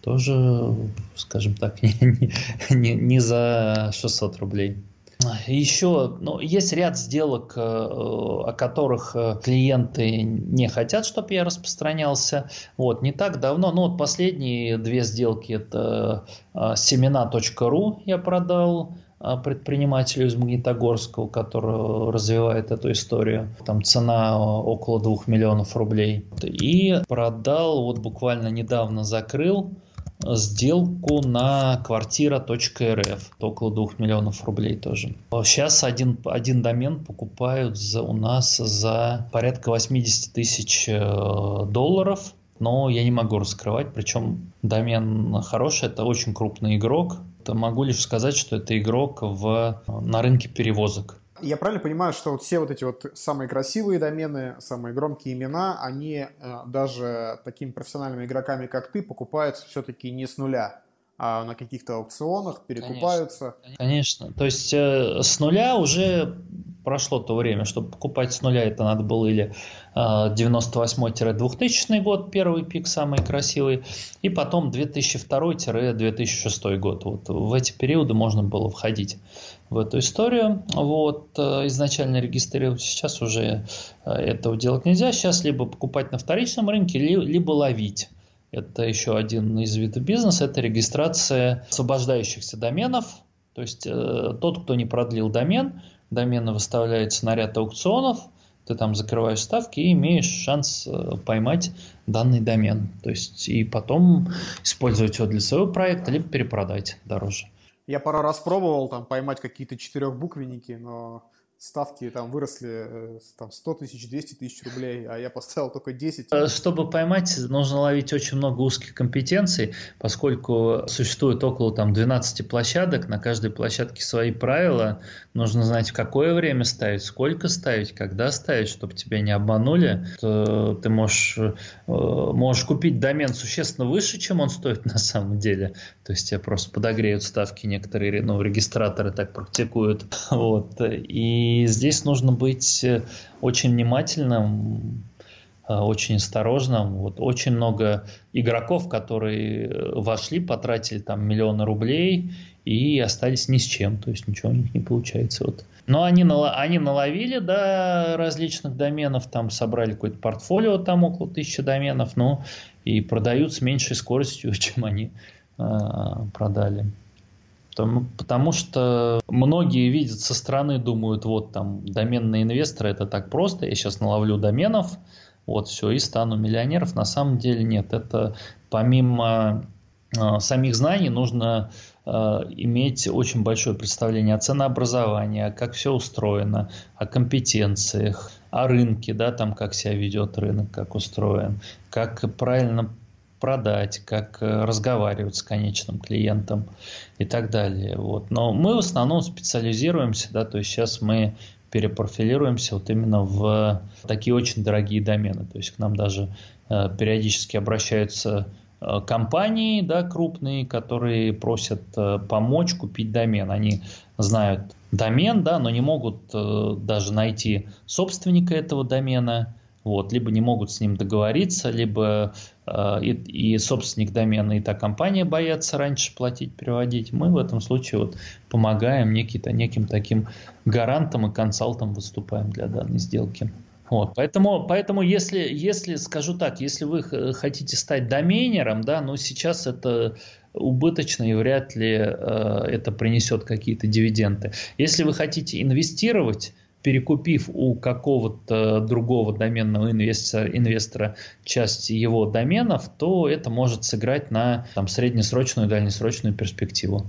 тоже, скажем так, не, не, не за 600 рублей. Еще ну, есть ряд сделок, э, о которых э, клиенты не хотят, чтобы я распространялся. Вот, не так давно, ну вот последние две сделки это э, семена.ру я продал предпринимателю из Магнитогорска, который развивает эту историю. Там цена около 2 миллионов рублей. И продал, вот буквально недавно закрыл сделку на квартира.рф, около 2 миллионов рублей тоже. Сейчас один, один домен покупают за, у нас за порядка 80 тысяч э, долларов, но я не могу раскрывать, причем домен хороший, это очень крупный игрок. Могу лишь сказать, что это игрок в, на рынке перевозок. Я правильно понимаю, что вот все вот эти вот самые красивые домены, самые громкие имена, они э, даже такими профессиональными игроками, как ты, покупаются все-таки не с нуля, а на каких-то аукционах перекупаются. Конечно. Конечно. То есть э, с нуля уже прошло то время, чтобы покупать с нуля, это надо было или 98-2000 год, первый пик самый красивый, и потом 2002-2006 год. Вот в эти периоды можно было входить в эту историю. Вот, э, изначально регистрировать, сейчас уже э, этого делать нельзя. Сейчас либо покупать на вторичном рынке, либо ловить. Это еще один из видов бизнеса, это регистрация освобождающихся доменов. То есть э, тот, кто не продлил домен, домены выставляются на ряд аукционов, ты там закрываешь ставки и имеешь шанс э, поймать данный домен. То есть и потом использовать его для своего проекта, либо перепродать дороже. Я пару раз пробовал там поймать какие-то четырехбуквенники, но ставки там выросли э, там 100 тысяч, 200 тысяч рублей, а я поставил только 10. Э, чтобы поймать, нужно ловить очень много узких компетенций, поскольку существует около там 12 площадок, на каждой площадке свои правила, нужно знать, в какое время ставить, сколько ставить, когда ставить, чтобы тебя не обманули. Ты можешь, э, можешь купить домен существенно выше, чем он стоит на самом деле, то есть тебе просто подогреют ставки некоторые, ну, регистраторы так практикуют, вот, и и здесь нужно быть э, очень внимательным, э, очень осторожным. Вот очень много игроков, которые э, вошли, потратили там миллионы рублей и остались ни с чем, то есть ничего у них не получается. Вот. Но они, они наловили до различных доменов, там собрали какое-то портфолио, там около тысячи доменов, ну и продают с меньшей скоростью, чем они э, продали. Потому, потому что многие видят со стороны, думают, вот там доменные инвесторы, это так просто, я сейчас наловлю доменов, вот все, и стану миллионеров. На самом деле нет, это помимо э, самих знаний нужно э, иметь очень большое представление о ценообразовании, как все устроено, о компетенциях, о рынке, да, там как себя ведет рынок, как устроен, как правильно продать, как э, разговаривать с конечным клиентом и так далее. Вот. Но мы в основном специализируемся, да, то есть сейчас мы перепрофилируемся вот именно в такие очень дорогие домены. То есть к нам даже э, периодически обращаются э, компании да, крупные, которые просят помочь купить домен. Они знают домен, да, но не могут даже найти собственника этого домена, вот, либо не могут с ним договориться, либо э, и, и собственник домена, и та компания боятся раньше платить, переводить. Мы в этом случае вот помогаем некий, неким таким гарантом и консалтом выступаем для данной сделки. Вот, поэтому, поэтому если, если, скажу так, если вы хотите стать доменером, да, но сейчас это убыточно и вряд ли э, это принесет какие-то дивиденды. Если вы хотите инвестировать, перекупив у какого-то другого доменного инвестора, инвестора часть его доменов, то это может сыграть на там, среднесрочную и дальнесрочную перспективу.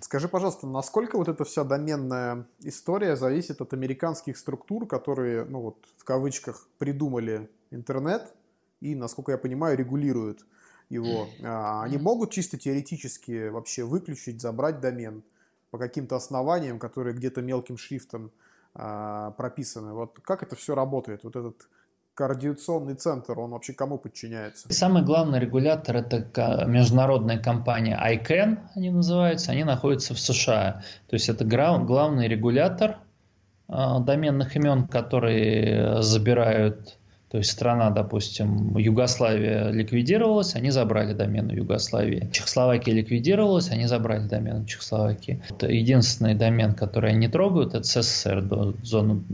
Скажи, пожалуйста, насколько вот эта вся доменная история зависит от американских структур, которые, ну вот, в кавычках, придумали интернет и, насколько я понимаю, регулируют его. А, они могут чисто теоретически вообще выключить, забрать домен по каким-то основаниям, которые где-то мелким шрифтом прописаны. Вот как это все работает? Вот этот координационный центр, он вообще кому подчиняется? Самый главный регулятор – это международная компания ICANN, они называются, они находятся в США. То есть это главный регулятор а, доменных имен, которые забирают то есть страна, допустим, Югославия ликвидировалась, они забрали домены Югославии. Чехословакия ликвидировалась, они забрали домены Чехословакии. Единственный домен, который они трогают, это СССР, зону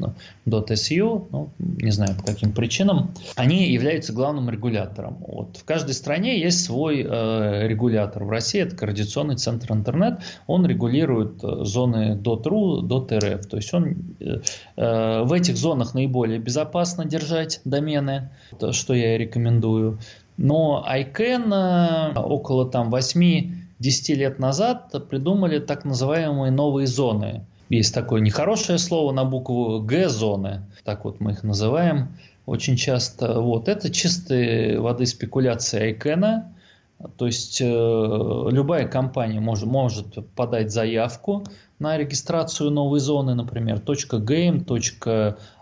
.su, ну, не знаю по каким причинам. Они являются главным регулятором. Вот. В каждой стране есть свой э, регулятор. В России это Координационный центр интернет. Он регулирует э, зоны .ru, .rf. То есть он э, э, в этих зонах наиболее безопасно держать домен домены, что я рекомендую. Но ICANN э, около там 8-10 лет назад придумали так называемые новые зоны. Есть такое нехорошее слово на букву Г зоны, так вот мы их называем очень часто. Вот это чистые воды спекуляции ICANN. То есть э, любая компания может, может подать заявку на регистрацию новой зоны, например, .game,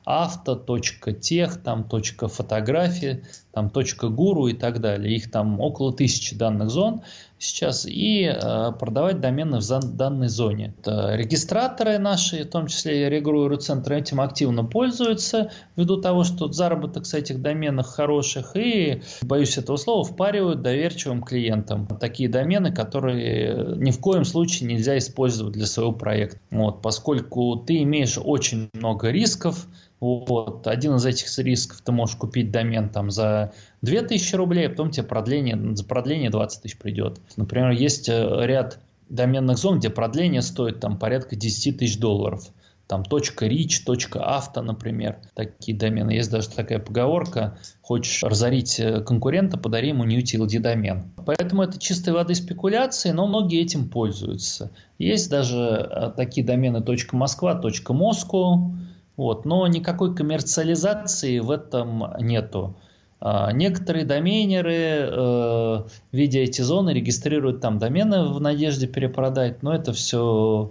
авто, точка тех, там точка фотографии, там точка гуру и так далее. Их там около тысячи данных зон сейчас и э, продавать домены в данной зоне. Регистраторы наши, в том числе и регулируют центры, этим активно пользуются ввиду того, что заработок с этих доменах хороших и, боюсь этого слова, впаривают доверчивым клиентам такие домены, которые ни в коем случае нельзя использовать для своего проекта. Вот, поскольку ты имеешь очень много рисков, вот. Один из этих рисков ты можешь купить домен там за 2000 рублей, а потом тебе продление, за продление 20 тысяч придет. Например, есть э, ряд доменных зон, где продление стоит там порядка 10 тысяч долларов. Там .rich, .авто, например, такие домены. Есть даже такая поговорка, хочешь разорить э, конкурента, подари ему не utility домен. Поэтому это чистой воды спекуляции, но многие этим пользуются. Есть даже э, такие домены .москва, .moscow, вот, но никакой коммерциализации в этом нету. А, некоторые доменеры, э, видя эти зоны, регистрируют там домены в надежде перепродать, но это все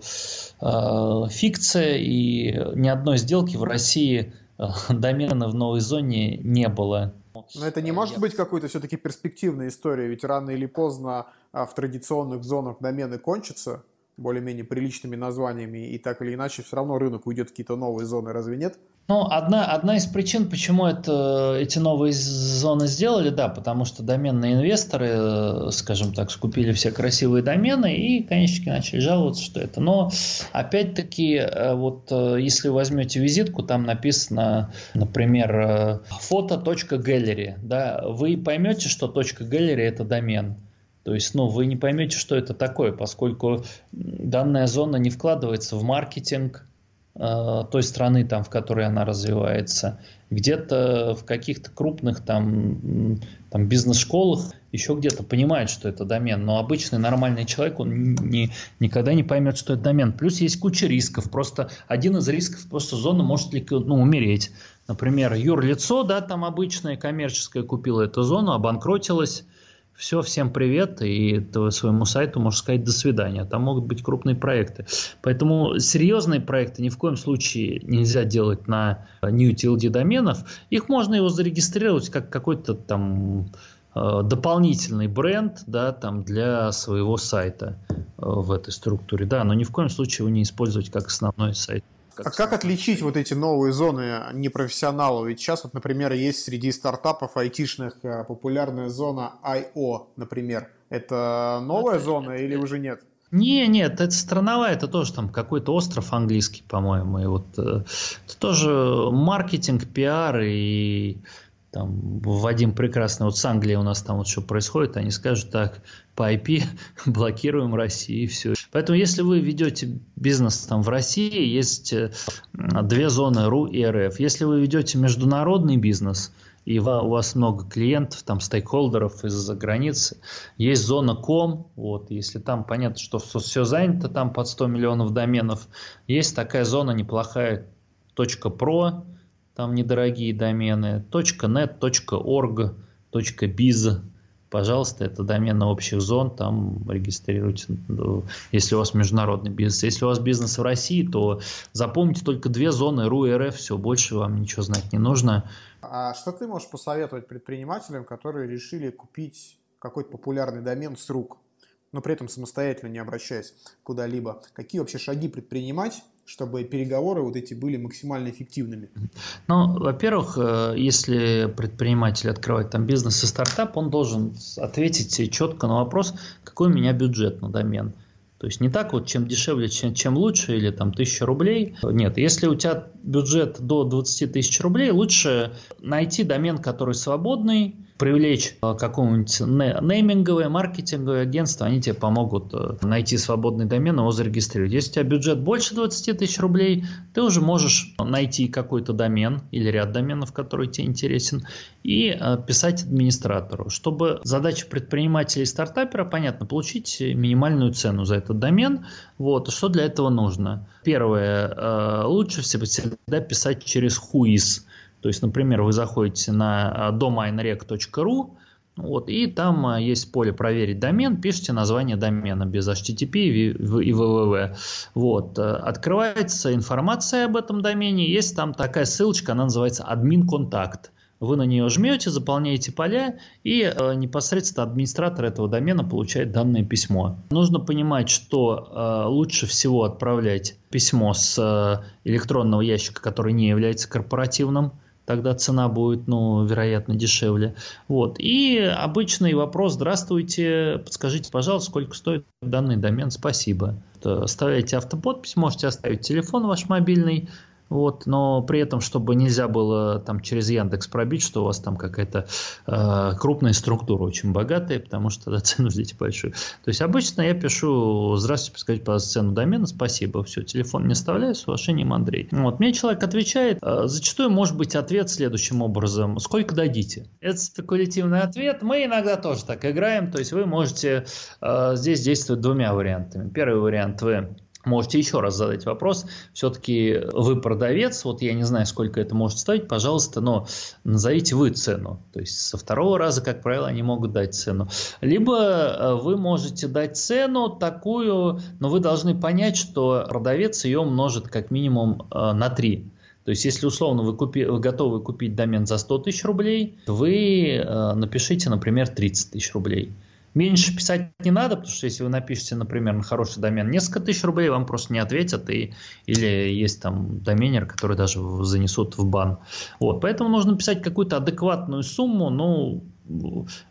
э, фикция, и ни одной сделки в России э, домена в новой зоне не было. Но это не может быть какой-то все-таки перспективной историей, ведь рано или поздно а, в традиционных зонах домены кончатся, более-менее приличными названиями, и так или иначе все равно рынок уйдет в какие-то новые зоны, разве нет? Ну, одна, одна из причин, почему это, эти новые зоны сделали, да, потому что доменные инвесторы, скажем так, скупили все красивые домены и, конечно, начали жаловаться, что это. Но, опять-таки, э, вот э, если возьмете визитку, там написано, например, фото.gallery, э, да, вы поймете, что .gallery это домен. То есть, ну, вы не поймете, что это такое, поскольку данная зона не вкладывается в маркетинг э, той страны, там, в которой она развивается. Где-то в каких-то крупных там, там бизнес-школах еще где-то понимают, что это домен, но обычный нормальный человек, он не, никогда не поймет, что это домен. Плюс есть куча рисков. Просто один из рисков, просто зона может ну, умереть. Например, юрлицо, да, там обычное коммерческое купило эту зону, обанкротилось, все, всем привет, и своему сайту можешь сказать до свидания. Там могут быть крупные проекты. Поэтому серьезные проекты ни в коем случае нельзя делать на new TLD доменов. Их можно его зарегистрировать как какой-то там э, дополнительный бренд да, там для своего сайта э, в этой структуре. Да, но ни в коем случае его не использовать как основной сайт. Как а как отличить вот эти новые зоны непрофессионалов? Ведь сейчас, вот, например, есть среди стартапов айтишных э, популярная зона I.O., например. Это новая это, зона или уже нет? Не, нет, это страновая, это тоже там какой-то остров английский, по-моему. И вот э, это тоже маркетинг, пиар и там Вадим прекрасно, вот с Англией у нас там вот что происходит, они скажут так, по IP блокируем Россию и все. Поэтому если вы ведете бизнес там в России, есть э, две зоны РУ и РФ. Если вы ведете международный бизнес, и у вас много клиентов, там, стейкхолдеров из-за границы. Есть зона ком, вот, если там понятно, что все занято, там под 100 миллионов доменов. Есть такая зона неплохая, .pro, там недорогие домены, .net, .org, .biz, пожалуйста, это домены общих зон, там регистрируйте, ну, если у вас международный бизнес. Если у вас бизнес в России, то запомните только две зоны РУ и РФ, все, больше вам ничего знать не нужно. А что ты можешь посоветовать предпринимателям, которые решили купить какой-то популярный домен с рук, но при этом самостоятельно не обращаясь куда-либо? Какие вообще шаги предпринимать, чтобы переговоры вот эти были максимально эффективными? Ну, во-первых, э, если предприниматель открывает там бизнес и стартап, он должен ответить четко на вопрос, какой у меня бюджет на домен. То есть не так вот, чем дешевле, чем, чем лучше, или там тысяча рублей. Нет, если у тебя бюджет до 20 тысяч рублей, лучше найти домен, который свободный, привлечь э, какое-нибудь нейминговое, маркетинговое агентство, они тебе помогут э, найти свободный домен и его зарегистрировать. Если у тебя бюджет больше 20 тысяч рублей, ты уже можешь найти какой-то домен или ряд доменов, который тебе интересен, и э, писать администратору. Чтобы задача предпринимателя и стартапера, понятно, получить минимальную цену за этот домен. Вот. Что для этого нужно? Первое, лучше всегда писать через whois. То есть, например, вы заходите на э, domainrec.ru, вот, и там э, есть поле «Проверить домен», пишите название домена без HTTP и www. Вот, э, открывается информация об этом домене, есть там такая ссылочка, она называется «Админ контакт». Вы на нее жмете, заполняете поля, и э, непосредственно администратор этого домена получает данное письмо. Нужно понимать, что э, лучше всего отправлять письмо с э, электронного ящика, который не является корпоративным, тогда цена будет, ну, вероятно, дешевле. Вот. И обычный вопрос, здравствуйте, подскажите, пожалуйста, сколько стоит данный домен, спасибо. Оставляйте автоподпись, можете оставить телефон ваш мобильный, вот, но при этом, чтобы нельзя было там через Яндекс пробить, что у вас там какая-то э, крупная структура очень богатая, потому что тогда цену ждите большую. То есть обычно я пишу «Здравствуйте, подскажите, пожалуйста, цену домена, спасибо». Все, телефон не оставляю, с уважением, Андрей. Вот, мне человек отвечает, э, зачастую может быть ответ следующим образом «Сколько дадите?». Это спекулятивный ответ, мы иногда тоже так играем, то есть вы можете э, здесь действовать двумя вариантами. Первый вариант – вы Можете еще раз задать вопрос. Все-таки вы продавец, вот я не знаю, сколько это может стоить, пожалуйста, но назовите вы цену. То есть со второго раза, как правило, они могут дать цену. Либо э, вы можете дать цену такую, но вы должны понять, что продавец ее умножит как минимум э, на 3. То есть, если условно вы, купи, вы готовы купить домен за 100 тысяч рублей, вы э, напишите, например, 30 тысяч рублей. Меньше писать не надо, потому что если вы напишете, например, на хороший домен несколько тысяч рублей, вам просто не ответят, и, или есть там доменер, который даже занесут в бан. Вот, поэтому нужно писать какую-то адекватную сумму, ну,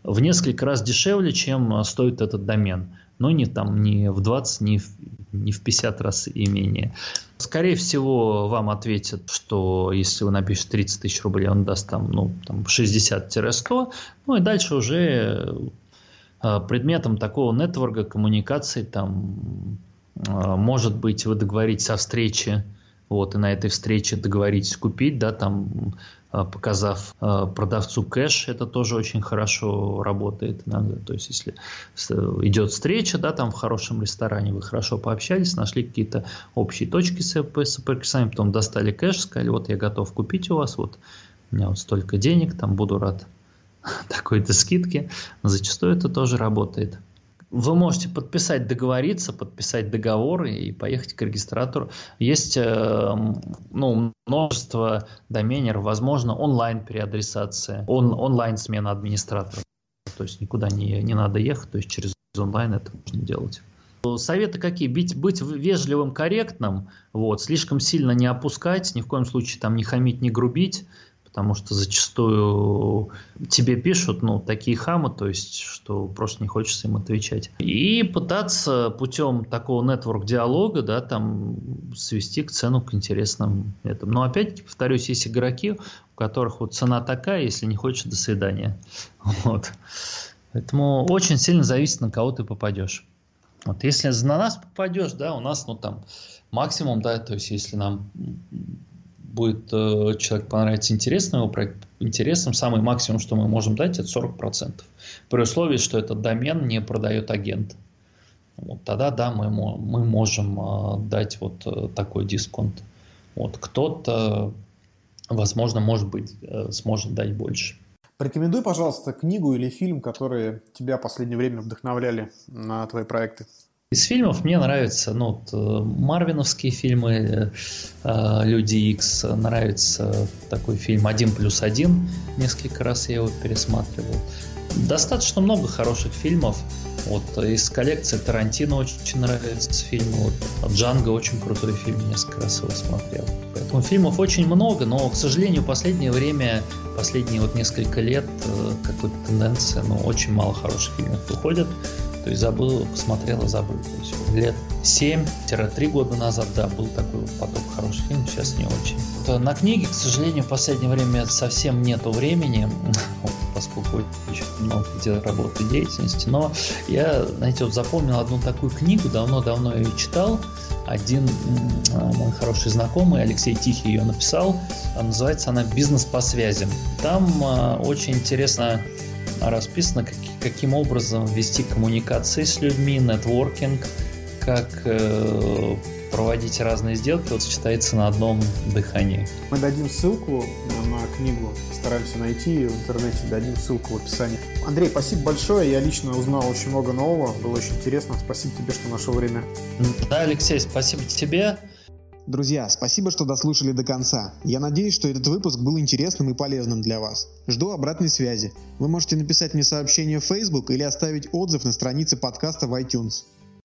в несколько раз дешевле, чем стоит этот домен. Но не там не в 20, не в, не в 50 раз и менее. Скорее всего, вам ответят, что если вы напишете 30 тысяч рублей, он даст там, ну, там 60-100, ну и дальше уже предметом такого нетворка, коммуникации, там, э, может быть, вы договоритесь о встрече, вот, и на этой встрече договоритесь купить, да, там, э, показав продавцу кэш, это тоже очень хорошо работает иногда. То есть, если идет встреча, да, там в хорошем ресторане, вы хорошо пообщались, нашли какие-то общие точки соприкосновения, потом достали кэш, сказали, вот я готов купить у вас, вот у меня вот столько денег, там буду рад такой-то скидки. Зачастую это тоже работает. Вы можете подписать, договориться, подписать договор и поехать к регистратору. Есть э, ну, множество доменеров, возможно, онлайн-переадресация, он, онлайн-смена администратора. То есть никуда не, не надо ехать, то есть через онлайн это можно делать. Советы какие? Быть, быть вежливым, корректным, вот, слишком сильно не опускать, ни в коем случае там не хамить, не грубить, потому что зачастую тебе пишут, ну, такие хамы, то есть, что просто не хочется им отвечать. И пытаться путем такого нетворк-диалога, да, там, свести к цену к интересным этому. Но опять повторюсь, есть игроки, у которых вот цена такая, если не хочешь, до свидания. Вот. Поэтому очень сильно зависит, на кого ты попадешь. Вот если на нас попадешь, да, у нас, ну, там, максимум, да, то есть, если нам будет э, человек понравится интересным его проект, интересным, самый максимум, что мы можем дать, это 40%. При условии, что этот домен не продает агент. Вот, тогда да, мы, мы можем э, дать вот э, такой дисконт. Вот, кто-то, возможно, может быть, э, сможет дать больше. Порекомендуй, пожалуйста, книгу или фильм, которые тебя в последнее время вдохновляли на твои проекты. Из фильмов мне нравятся ну, вот, э, марвиновские фильмы э, «Люди Икс», нравится такой фильм «Один плюс один», несколько раз я его пересматривал. Достаточно много хороших фильмов. Вот из коллекции Тарантино очень нравится фильм. Вот Джанго очень крутой фильм, несколько раз его смотрел. Поэтому фильмов очень много, но, к сожалению, в последнее время, последние вот несколько лет э, какой-то тенденция, ну, очень мало хороших фильмов выходит. То есть забыл, посмотрел и забыл. То есть лет 7-3 года назад, да, был такой вот поток хороших фильмов, сейчас не очень. То на книги, к сожалению, в последнее время совсем нету времени, поскольку очень много где работы деятельности. Но я, знаете, вот запомнил одну такую книгу, давно-давно ее читал. Один мой хороший знакомый, Алексей Тихий, ее написал. Называется она «Бизнес по связям». Там а, очень интересно расписано, как, каким образом вести коммуникации с людьми, нетворкинг, как э, проводить разные сделки, вот сочетается на одном дыхании. Мы дадим ссылку на книгу, стараемся найти в интернете, дадим ссылку в описании. Андрей, спасибо большое, я лично узнал очень много нового, было очень интересно, спасибо тебе, что нашел время. Да, Алексей, спасибо тебе. Друзья, спасибо, что дослушали до конца. Я надеюсь, что этот выпуск был интересным и полезным для вас. Жду обратной связи. Вы можете написать мне сообщение в Facebook или оставить отзыв на странице подкаста в iTunes.